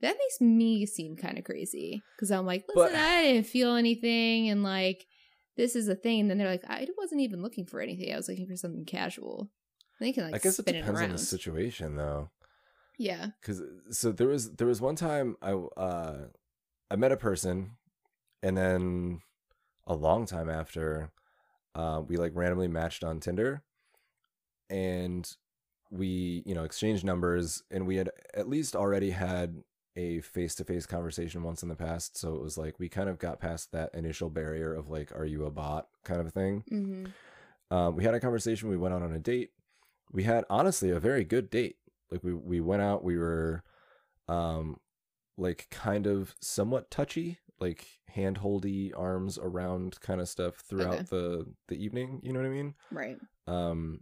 that makes me seem kind of crazy. Because I'm like, listen, But- I didn't feel anything, and like, this is a thing. And then they're like, I wasn't even looking for anything. I was looking for something casual. They can like I guess it it, depends around. on the situation, though. yeah. because so there was there was one time I uh I met a person, and then a long time after, uh, we like randomly matched on Tinder, and we you know exchanged numbers, and we had at least already had a face to face conversation once in the past, so it was like we kind of got past that initial barrier of like, are you a bot kind of thing. Mm-hmm. Um, we had a conversation. We went out on a date. We had honestly a very good date. Like we we went out. We were, um, like kind of somewhat touchy, like hand holdy, arms around kind of stuff throughout Okay. the the evening. You know what I mean? Right. Um,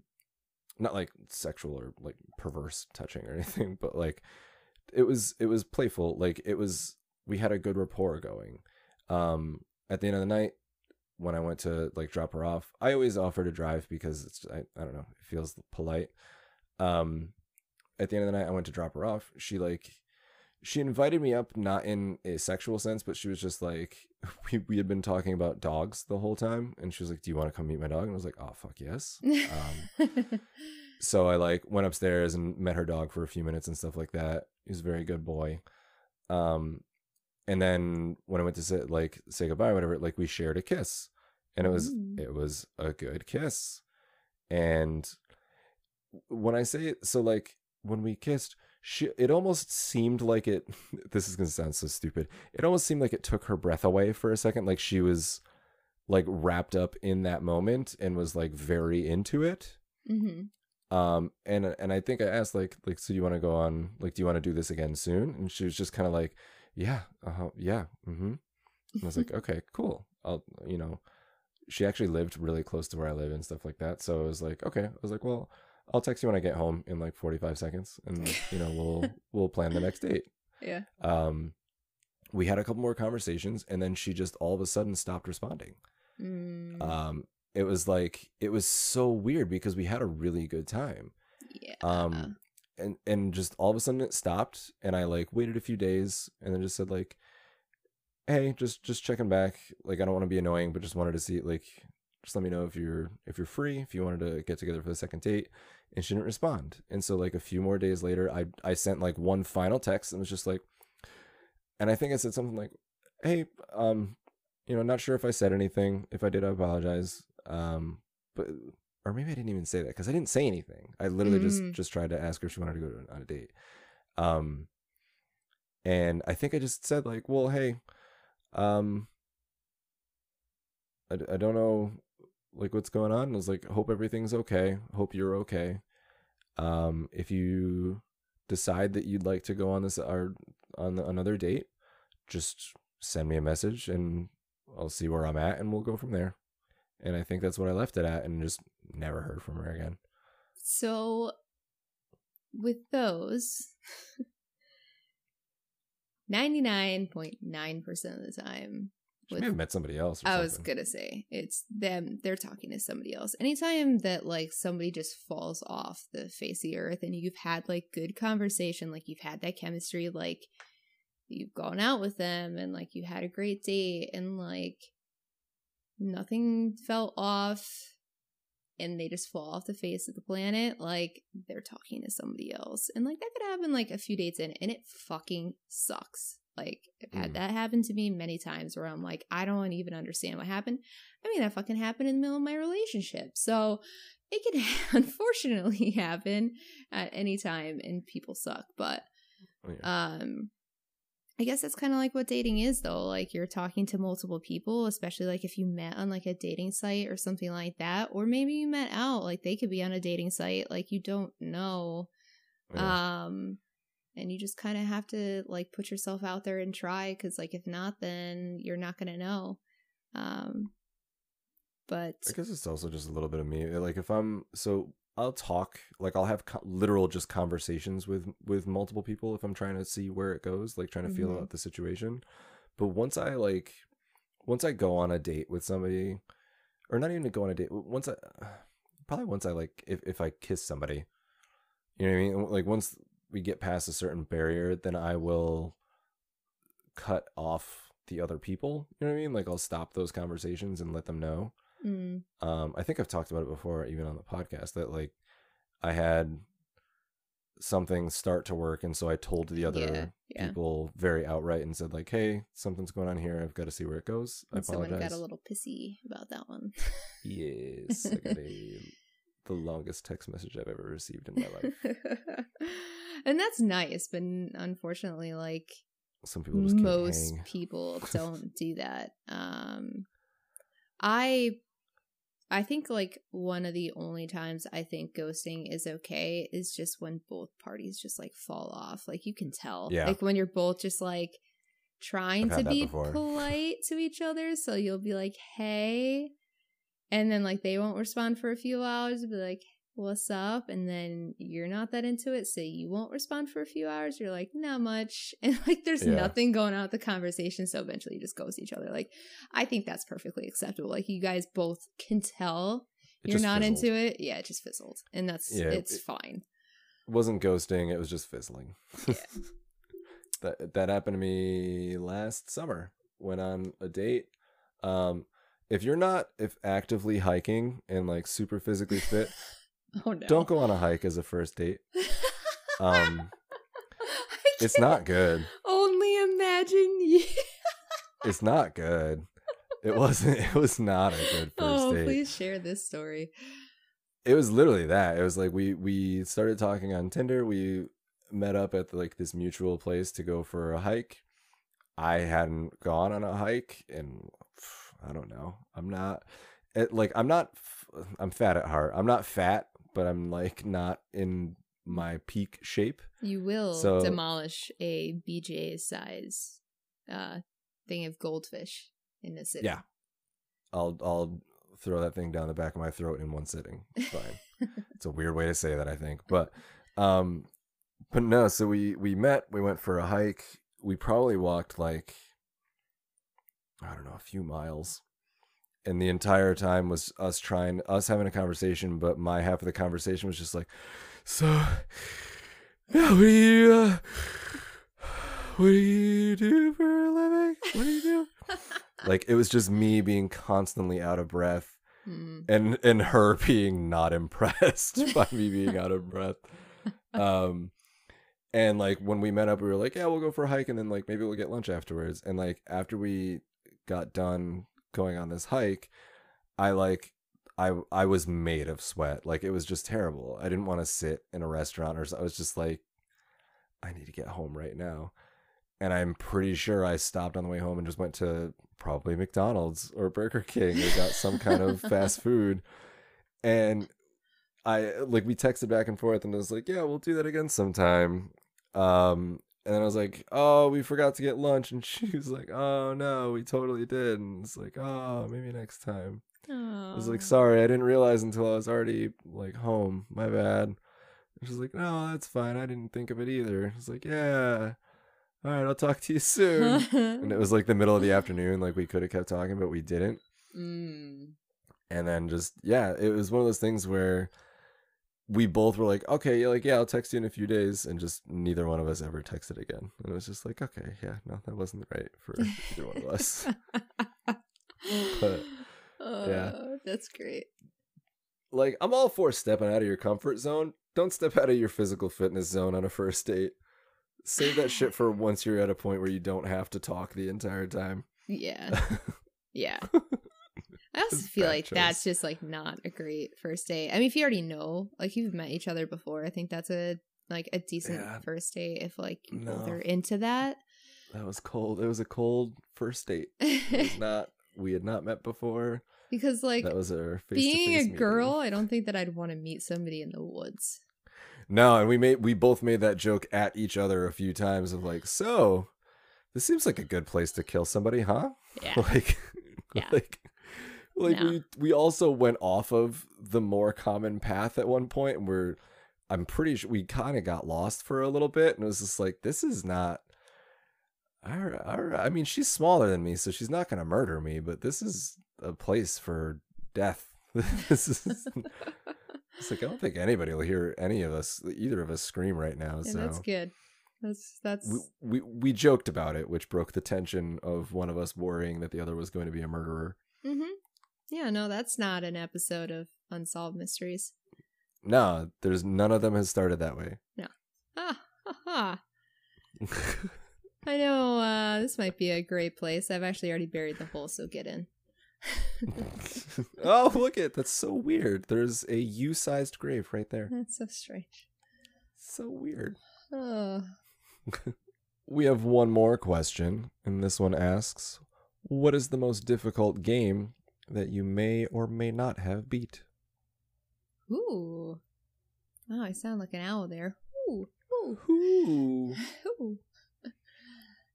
not like sexual or like perverse touching or anything, but like it was it was playful. Like it was we had a good rapport going. Um, at the end of the night, when I went to like drop her off, I always offer to drive because it's I, I don't know, it feels polite. Um, at the end of the night, I went to drop her off. She like she invited me up not in a sexual sense, but she was just like we we had been talking about dogs the whole time, and she was like, "Do you want to come meet my dog?" And I was like, "Oh fuck yes." Um, so I like went upstairs and met her dog for a few minutes and stuff like that. He was a very good boy. Um, and then when I went to say like say goodbye, or whatever, like we shared a kiss, and it was Ooh. it was a good kiss. And when I say it, so like when we kissed, she it almost seemed like it. This is gonna sound so stupid. It almost seemed like it took her breath away for a second, like she was like wrapped up in that moment and was like very into it mm-hmm. um and and i think i asked like like so do you want to go on like do you want to do this again soon and she was just kind of like yeah uh-huh yeah mm-hmm. And i was like okay cool i'll you know she actually lived really close to where i live and stuff like that so i was like okay i was like well i'll text you when i get home in like 45 seconds and you know we'll we'll plan the next date. Yeah. um we had a couple more conversations and then she just all of a sudden stopped responding. Mm, um it was like it was so weird because we had a really good time. Yeah. um and and just all of a sudden it stopped and i like waited a few days and then just said like hey just just checking back. Like i don't want to be annoying but just wanted to see like just let me know if you're if you're free if you wanted to get together for the second date. And she didn't respond. And so like a few more days later i i sent like one final text and was just like and i think i said something like hey um you know not sure if i said anything. If i did i apologize um but or maybe I didn't even say that because I didn't say anything. I literally just Mm. just tried to ask her if she wanted to go on a date. Um, and I think I just said like, well, hey, um, I, I don't know like what's going on. I was like, hope everything's okay. Hope you're okay. Um, if you decide that you'd like to go on this or on another date, just send me a message and I'll see where I'm at and we'll go from there. And I think that's what I left it at and just never heard from her again. So, with those, 99.9% of the time, She with may have met somebody else. Or I was gonna say it's them. They're talking to somebody else. Anytime that like somebody just falls off the face of the earth, and you've had like good conversation, like you've had that chemistry, like you've gone out with them, and like you had a great date, and like nothing fell off, and they just fall off the face of the planet, like they're talking to somebody else, and like that could happen like a few dates in, and it fucking sucks. Like Mm. that happened to me many times where I'm like, I don't even understand what happened. I mean, that fucking happened in the middle of my relationship. So it can unfortunately happen at any time and people suck. But Oh, yeah. um I guess that's kind of like what dating is though. Like you're talking to multiple people, especially like if you met on like a dating site or something like that, or maybe you met out, like they could be on a dating site, like you don't know. Yeah. Um and you just kind of have to like put yourself out there and try cuz like if not then you're not going to know. Um but I guess it's also just a little bit of me. Like if I'm so I'll talk like I'll have co- literal just conversations with with multiple people if I'm trying to see where it goes, like trying to feel Mhm. out the situation. But once I like once I go on a date with somebody or not even to go on a date, once I probably once I like if if I kiss somebody, you know what I mean? Like once we get past a certain barrier, then I will cut off the other people. You know what I mean? Like I'll stop those conversations and let them know mm, um i think i've talked about it before even on the podcast that like i had something start to work and so i told the other Yeah, yeah. people very outright and said like hey something's going on here. I've got to see where it goes. I and someone got a little pissy about that one. yes i got a the longest text message i've ever received in my life. And that's nice, but unfortunately like some people just most people don't do that. Um i i think like one of the only times i think ghosting is okay is just when both parties just like fall off like you can tell Yeah. like when you're both just like trying to be before. polite to each other so you'll be like hey and then like they won't respond for a few hours be like what's up and then you're not that into it so you won't respond for a few hours you're like not much and like there's Yeah. nothing going on with the conversation so eventually you just ghost each other like i think that's perfectly acceptable like you guys both can tell It you're not fizzled. into it yeah it just fizzled and that's Yeah, it's it- fine it wasn't ghosting it was just fizzling Yeah. that that happened to me last summer went on a date um if you're not if actively hiking and like super physically fit oh no. Don't go on a hike as a first date. Um it's not good. only imagine you it's not good. It wasn't it was not a good first oh date. please share this story. It was literally that. It was like we we started talking on tinder. We met up at like this mutual place to go for a hike. I hadn't gone on a hike and i don't know. I'm not it, like i'm not I'm fat at heart. I'm not fat but i'm like not in my peak shape. You will So- demolish a BJ size uh thing of goldfish in the city. Yeah. i'll i'll throw that thing down the back of my throat in one sitting. It's fine. It's a weird way to say that i think but um but no so we we met we went for a hike. We probably walked like i don't know a few miles and the entire time was us trying us having a conversation but my half of the conversation was just like so yeah, what do you uh, what do you do for a living? What do you do? Like it was just me being constantly out of breath Hmm. and and her being not impressed by me being out of breath. Um and like when we met up we were like yeah we'll go for a hike and then like maybe we'll get lunch afterwards. And like after we got done going on this hike i like i i was made of sweat. Like it was just terrible. I didn't want to sit in a restaurant or so- i was just like i need to get home right now. And i'm pretty sure i stopped on the way home and just went to probably mcdonald's or burger king or got some kind of fast food. And I like we texted back and forth and I was like, yeah, we'll do that again sometime. Um and then I was like, oh, we forgot to get lunch and she was like, oh no, we totally did. And it's like, oh, maybe next time. I was like, sorry, I didn't realize until I was already like home. My bad. And she's like, no, that's fine. I didn't think of it either. I was like, yeah. All right, I'll talk to you soon. and it was like the middle of the afternoon. Like we could have kept talking, but we didn't. Mm. and then just yeah it was one of those things where we both were like okay like yeah i'll text you in a few days and just neither one of us ever texted again and it was just like okay yeah no that wasn't right for either one of us But, yeah. Oh, that's great. like i'm all for stepping out of your comfort zone don't step out of your physical fitness zone on a first date Save that shit for once you're at a point where you don't have to talk the entire time. Yeah. Yeah. I also feel like choice. that's just like not a great first date. I mean, if you already know, like you've met each other before, I think that's a like a decent Yeah. first date if like No. are into that. That was cold. It was a cold first date. Not. We had not met before. because like that was our being a girl, I don't think that I'd want to meet somebody in the woods. No, and we made we both made that joke at each other a few times of like, so this seems like a good place to kill somebody, huh? Yeah. like, Yeah. like, like No. we we also went off of the more common path at one point, and we're I'm pretty sure we kind of got lost for a little bit, and it was just like, this is not. All right. I mean, she's smaller than me, so she's not gonna murder me, but this is a place for death. this is. It's like I don't think anybody will hear any of us, either of us, scream right now. Yeah, so that's good. That's that's we, we we joked about it, which broke the tension of one of us worrying that the other was going to be a murderer. mm-hmm. Yeah, no, that's not an episode of Unsolved Mysteries. No, there's none of them has started that way. No. Ah, ha, ha. I know uh, this might be a great place. I've actually already buried the hole, so get in. oh, look it! That's so weird. There's a U-sized grave right there. That's so strange. So weird. Oh, We have one more question, and this one asks, "What is the most difficult game that you may or may not have beat?" ooh. Oh, I sound like an owl there. Ooh, ooh, Ooh. ooh.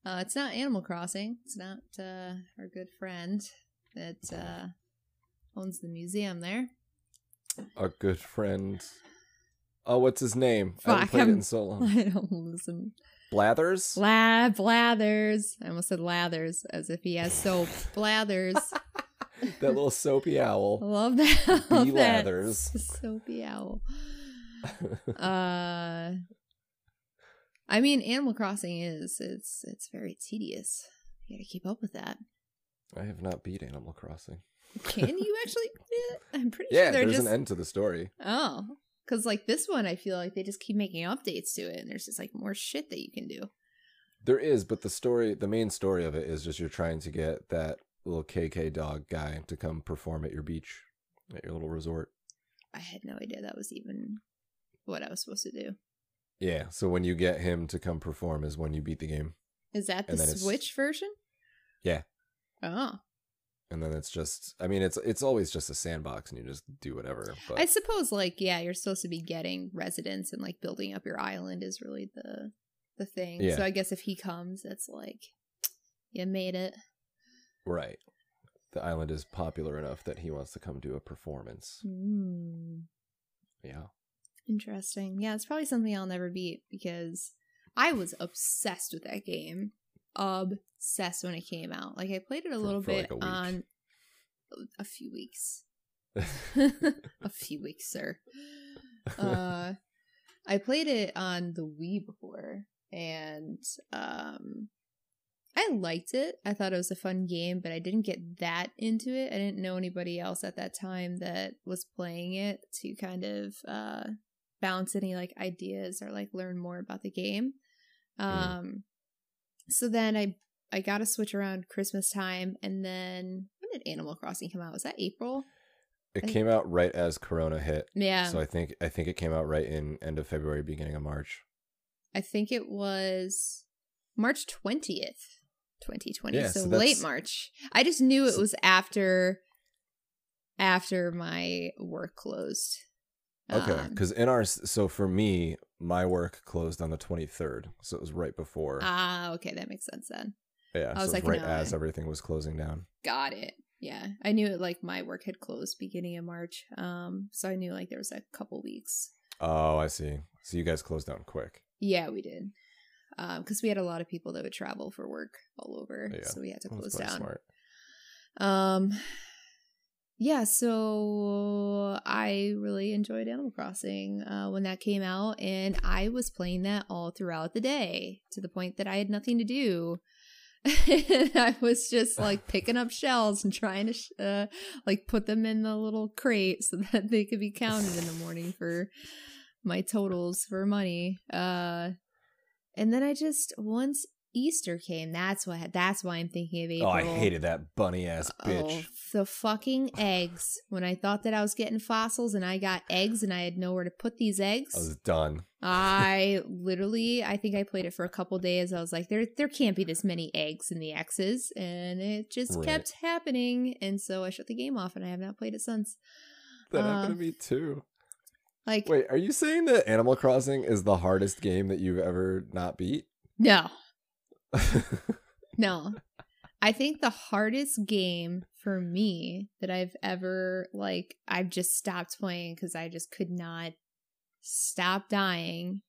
Uh, it's not Animal Crossing. It's not uh, our good friend that uh, owns the museum there. Our good friend. Oh, what's his name? I haven't played I'm- in so long. I don't listen. Blathers. La Blathers. I almost said Lathers as if he has soap. Blathers. That little soapy owl. love that. I love that. Lathers. Soapy owl. Uh, I mean, Animal Crossing is it's it's very tedious. You got to keep up with that. I have not beat Animal Crossing. Can you actually? I'm pretty Yeah, sure there's just an end to the story. oh, because like this one, I feel like they just keep making updates to it, and there's just like more shit that you can do. There is, but the story, the main story of it is just you're trying to get that little KK dog guy to come perform at your beach, at your little resort. I had no idea that was even what I was supposed to do. Yeah, so when you get him to come perform is when you beat the game. Is that the it's- Switch version? Yeah. Oh, And then it's just I mean it's it's always just a sandbox and you just do whatever. But I suppose like yeah, you're supposed to be getting residents and like building up your island is really the the thing. Yeah. So I guess if he comes, it's like you made it. Right. The island is popular enough that he wants to come do a performance. Mm, Yeah. interesting. Yeah, it's probably something I'll never beat because I was obsessed with that game. Obsessed when it came out. Like I played it a For- little for, bit like, a on a few weeks. a few weeks, sir. Uh, I played it on the Wii before, and um, I liked it. I thought it was a fun game, but I didn't get that into it. I didn't know anybody else at that time that was playing it to kind of uh, bounce any like ideas or like learn more about the game. Um, so then I I got a Switch around Christmas time, and then when did Animal Crossing come out? Was that April? It came out right as Corona hit. Yeah. So I think I think it came out right in end of February, beginning of March. I think it was March 20th, 2020. Yeah, so, so late March. I just knew it was after after my work closed. Okay, Um, because in our so for me, my work closed on the twenty third, so it was right before. Ah, okay, that makes sense then. yeah, I so was like, right no, as I- everything was closing down. Got it. Yeah. I knew it like my work had closed beginning of March. Um so I knew like there was a couple weeks. Oh, I see. So you guys closed down quick. Yeah, we did. Um because we had a lot of people that would travel for work all over, Yeah, so we had to close down. Smart. Um yeah, so I really enjoyed Animal Crossing uh, when that came out, and I was playing that all throughout the day to the point that I had nothing to do. I was just like picking up shells and trying to sh- uh, like put them in the little crate so that they could be counted in the morning for my totals for money. Uh, and then I just once Easter came, that's why that's why I'm thinking of April. Oh, I hated that bunny ass bitch. Oh, the fucking eggs. When I thought that I was getting fossils and I got eggs and I had nowhere to put these eggs, I was done. I literally, I think I played it for a couple days. I was like, there, there can't be this many eggs in the X's, and it just Right. kept happening. And so I shut the game off, and I have not played it since. That Uh, happened to me too. Like, Wait, are you saying that Animal Crossing is the hardest game that you've ever not beat? no, no. I think the hardest game for me that I've ever like I've just stopped playing because I just could not stop dying.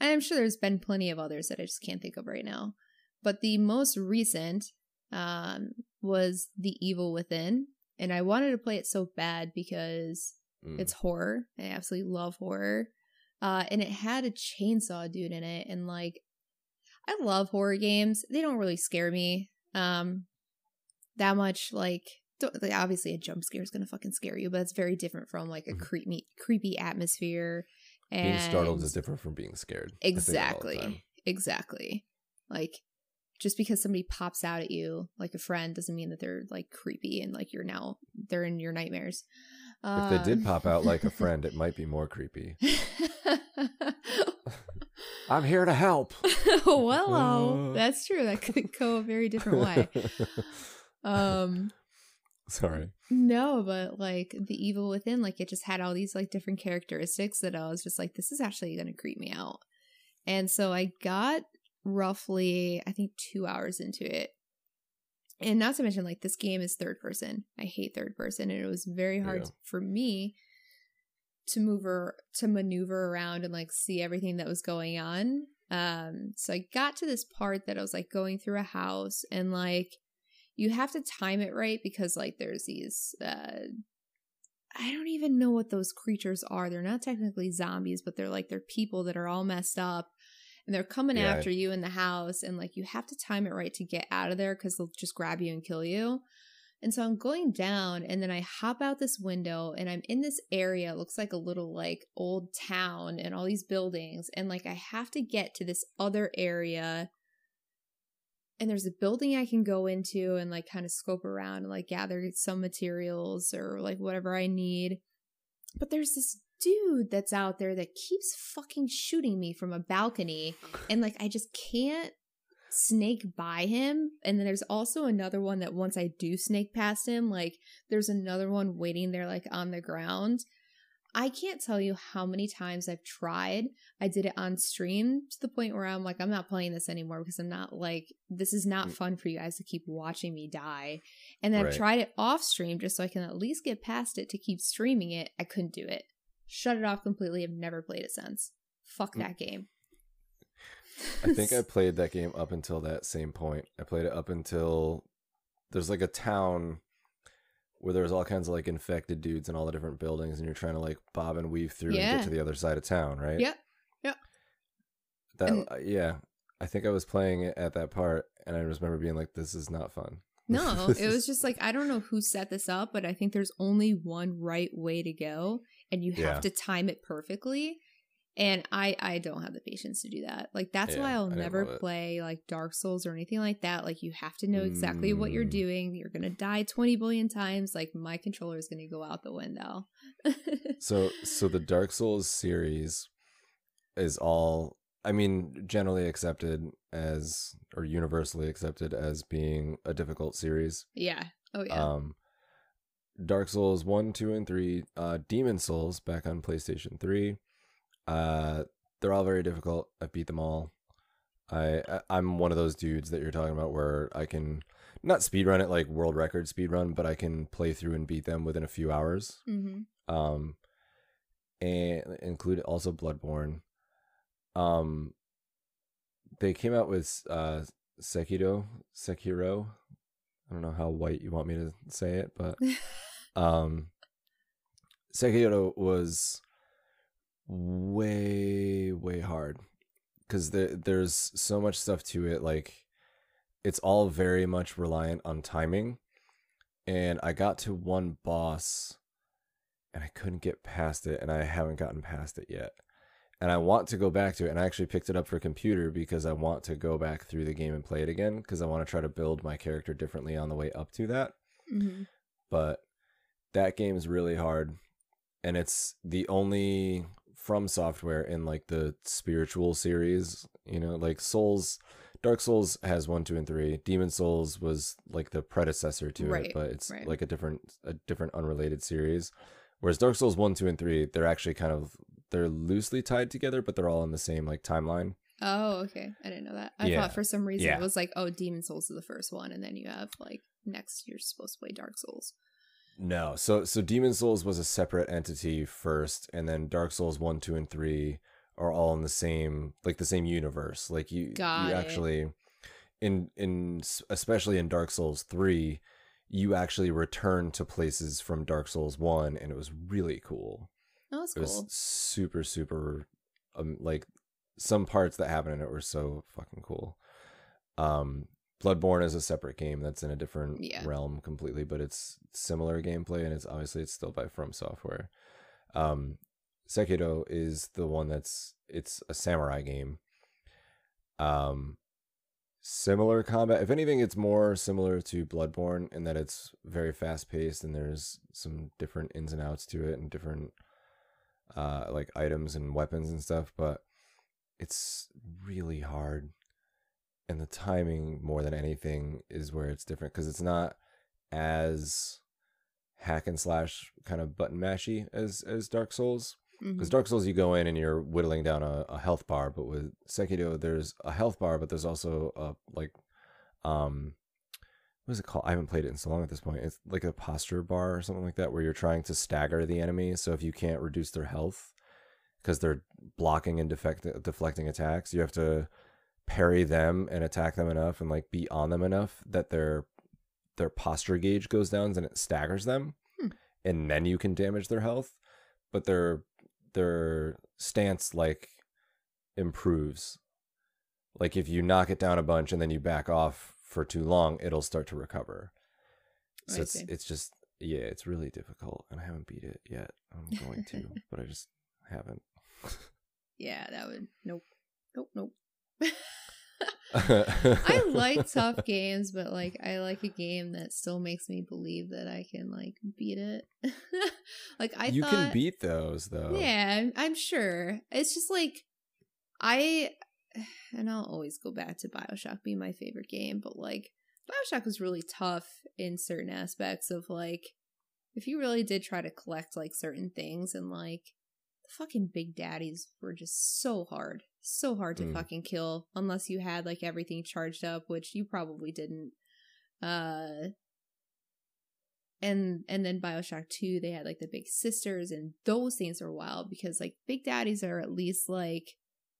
And I'm sure there's been plenty of others that I just can't think of right now. But the most recent um was The Evil Within. And I wanted to play it so bad because Mm. it's horror. I absolutely love horror. Uh, and it had a chainsaw dude in it. And like, I love horror games. They don't really scare me um, that much. Like, don't, like, obviously, a jump scare is going to fucking scare you, but it's very different from like a Mhm. creepy, creepy atmosphere. And being startled is different from being scared. I think that all the time. Exactly. Exactly. Like, just because somebody pops out at you like a friend doesn't mean that they're like creepy and like you're now they're in your nightmares. If they did Um, pop out like a friend, it might be more creepy. I'm here to help. well, oh, Uh. that's true. That could go a very different way. Um, Sorry. no, but like the evil within, like it just had all these like different characteristics that I was just like, this is actually going to creep me out. And so I got roughly, I think, two hours into it. And not to mention, like, this game is third person. I hate third person. And it was very hard Yeah. for me to move or to maneuver around and like see everything that was going on. Um, so I got to this part that I was like going through a house and like you have to time it right because like there's these uh I don't even know what those creatures are. They're not technically zombies, but they're like they're people that are all messed up and they're coming Yeah. after you in the house and like you have to time it right to get out of there cuz they'll just grab you and kill you. And so I'm going down and then I hop out this window and I'm in this area, it looks like a little like old town and all these buildings and like I have to get to this other area and there's a building I can go into and like kind of scope around and like gather some materials or like whatever I need. But there's this dude that's out there that keeps fucking shooting me from a balcony and like I just can't snake by him. And then there's also another one that once I do snake past him, like there's another one waiting there like on the ground. I can't tell you how many times I've tried. I did it on stream to the point where I'm like, I'm not playing this anymore because I'm not like, this is not Mm. fun for you guys to keep watching me die. And then I've tried it off stream just so I can at least get past it to keep streaming it. I couldn't do it. Shut it off completely. I've never played it since. Fuck Mm. that game. I think I played that game up until that same point. I played it up until there's like a town where there's all kinds of like infected dudes in all the different buildings, and you're trying to like bob and weave through and get to the other side of town, right? Yep. Yep. That And- uh, yeah. I think I was playing it at that part, and I just remember being like, "This is not fun." No, it was just like I don't know who set this up, but I think there's only one right way to go, and you have Yeah. to time it perfectly. And I I don't have the patience to do that. Like that's why I'll I never play like Dark Souls or anything like that. Like you have to know exactly what you're Mm. doing. You're gonna die 20 billion times. Like my controller is gonna go out the window. So so the Dark Souls series is all I mean generally accepted as or universally accepted as being a difficult series. yeah. Oh yeah. Um Dark Souls 1, 2 and 3, uh Demon Souls back on PlayStation 3. Uh they're all very difficult. I beat them all. I I- I'm one of those dudes that you're talking about where I can not speedrun it like world record speedrun, but I can play through and beat them within a few hours hmm um and include also bloodborne um they came out with uh sekiro sekiro i don't know how white you want me to say it but um sekiro was way way hard because there, there's so much stuff to it like it's all very much reliant on timing and i got to one boss and I couldn't get past it, and I haven't gotten past it yet. And I want to go back to it. And I actually picked it up for computer because I want to go back through the game and play it again because I want to try to build my character differently on the way up to that. Mhm. But that game is really hard, and it's the only from software in like the spiritual series. You know, like Souls. Dark Souls has one, two, and three. Demon Souls was like the predecessor to Right, it, but it's right. like a different, a different unrelated series. Whereas Dark Souls one, two, and three, they're actually kind of they're loosely tied together, but they're all in the same like timeline. Oh, okay. I didn't know that. I Yeah. thought for some reason Yeah. it was like, oh, Demon Souls is the first one, and then you have like next you're supposed to play Dark Souls. No, so so Demon Souls was a separate entity first, and then Dark Souls one, two, and three are all in the same like the same universe. Like you, Got you it. actually in in especially in Dark Souls three, you actually return to places from Dark Souls one, and it was really cool. Oh, that's It was super super, um, like some parts that happen in it were so fucking cool. Um, Bloodborne is a separate game that's in a different Yeah. realm completely, but it's similar gameplay, and it's obviously it's still by From Software. Um, Sekiro is the one that's it's a samurai game. Um, similar combat. If anything, it's more similar to Bloodborne in that it's very fast paced and there's some different ins and outs to it and different uh like items and weapons and stuff, but it's really hard. And the timing more than anything is where it's different because it's not as hack and slash kind of button mashy as as Dark Souls. Because Mhm. Dark Souls, you go in and you're whittling down a, a health bar, but with Sekiro, there's a health bar, but there's also a like, um, what is it called? I haven't played it in so long at this point. It's like a posture bar or something like that, where you're trying to stagger the enemy. So if you can't reduce their health because they're blocking and defect- deflecting attacks, you have to parry them and attack them enough and like be on them enough that their their posture gauge goes down and it staggers them, Hmm. and then you can damage their health. But their their stance like improves. Like if you knock it down a bunch and then you back off for too long, it'll start to recover. So it's it's just yeah, it's really difficult, and I haven't beat it yet. I'm going to, but I just haven't. Yeah, that would nope, nope, nope. I like tough games, but like I like a game that still makes me believe that I can like beat it. like I you thought, can beat those though. Yeah, I'm, I'm sure. It's just like I, and I'll always go back to Bioshock being my favorite game, but like Bioshock was really tough in certain aspects of like if you really did try to collect like certain things and like the fucking big daddies were just so hard, so hard to Mm. fucking kill unless you had like everything charged up, which you probably didn't. Uh and and then Bioshock 2, they had like the big sisters, and those things are wild because like big daddies are at least like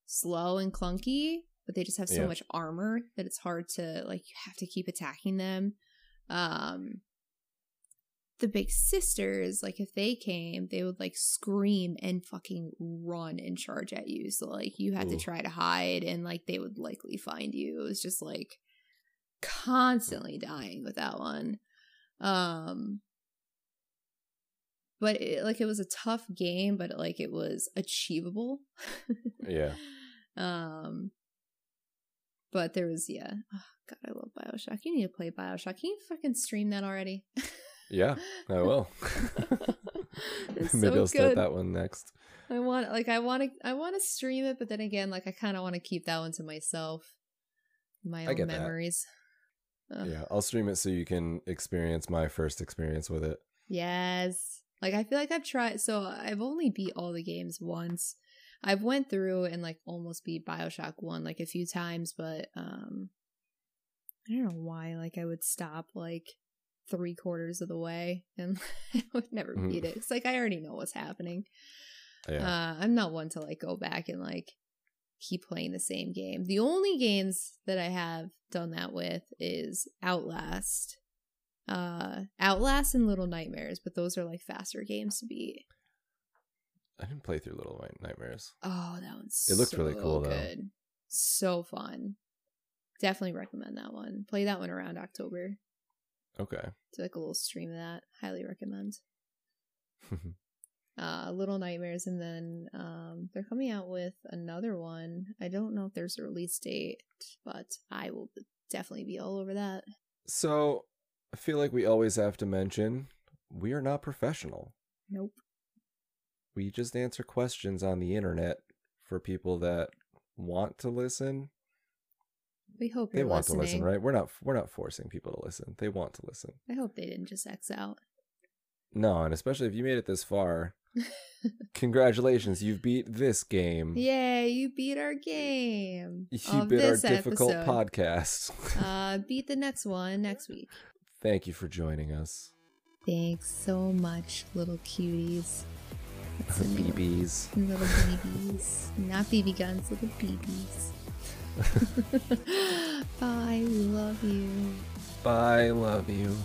slow and clunky, but they just have so Yeah. much armor that it's hard to like you have to keep attacking them. Um the big sisters, like if they came, they would like scream and fucking run and charge at you. So like you had to try to hide and like they would likely find you. It was just like constantly dying with that one. Um but it, like it was a tough game, but like it was achievable. Yeah. Um but there was yeah. Oh, God, I love Bioshock. You need to play Bioshock. Can you fucking stream that already? Yeah, I will. Maybe so I'll start good. that one next. I want like I want to I want to stream it, but then again, like I kind of want to keep that one to myself, my I own memories. Yeah, I'll stream it so you can experience my first experience with it. Yes, like I feel like I've tried. So I've only beat all the games once. I've went through and like almost beat Bioshock one like a few times, but um, I don't know why. Like I would stop like three quarters of the way and I would never Mhm. beat it. It's like I already know what's happening. Yeah. Uh, I'm not one to like go back and like keep playing the same game. The only games that I have done that with is Outlast. Uh Outlast and Little Nightmares, but those are like faster games to beat. I didn't play through Little Nightmares. Oh, that one's It looked really so cool, though. So fun. Definitely recommend that one. Play that one around October. Okay. Do like a little stream of that. Highly recommend. uh, Little Nightmares, and then um, they're coming out with another one. I don't know if there's a release date, but I will definitely be all over that. So I feel like we always have to mention we are not professional. Nope. We just answer questions on the internet for people that want to listen. We hope They want listening. to listen, right? We're not we're not forcing people to listen. They want to listen. I hope they didn't just X out. No, and especially if you made it this far, congratulations, you've beat this game. Yay, you beat our game. You beat our difficult episode. podcast. uh, beat the next one next week. Thank you for joining us. Thanks so much, little cuties. That's the name of- BBs. Little babies. Not BB guns, little babies. Bye, love you. Bye, love you.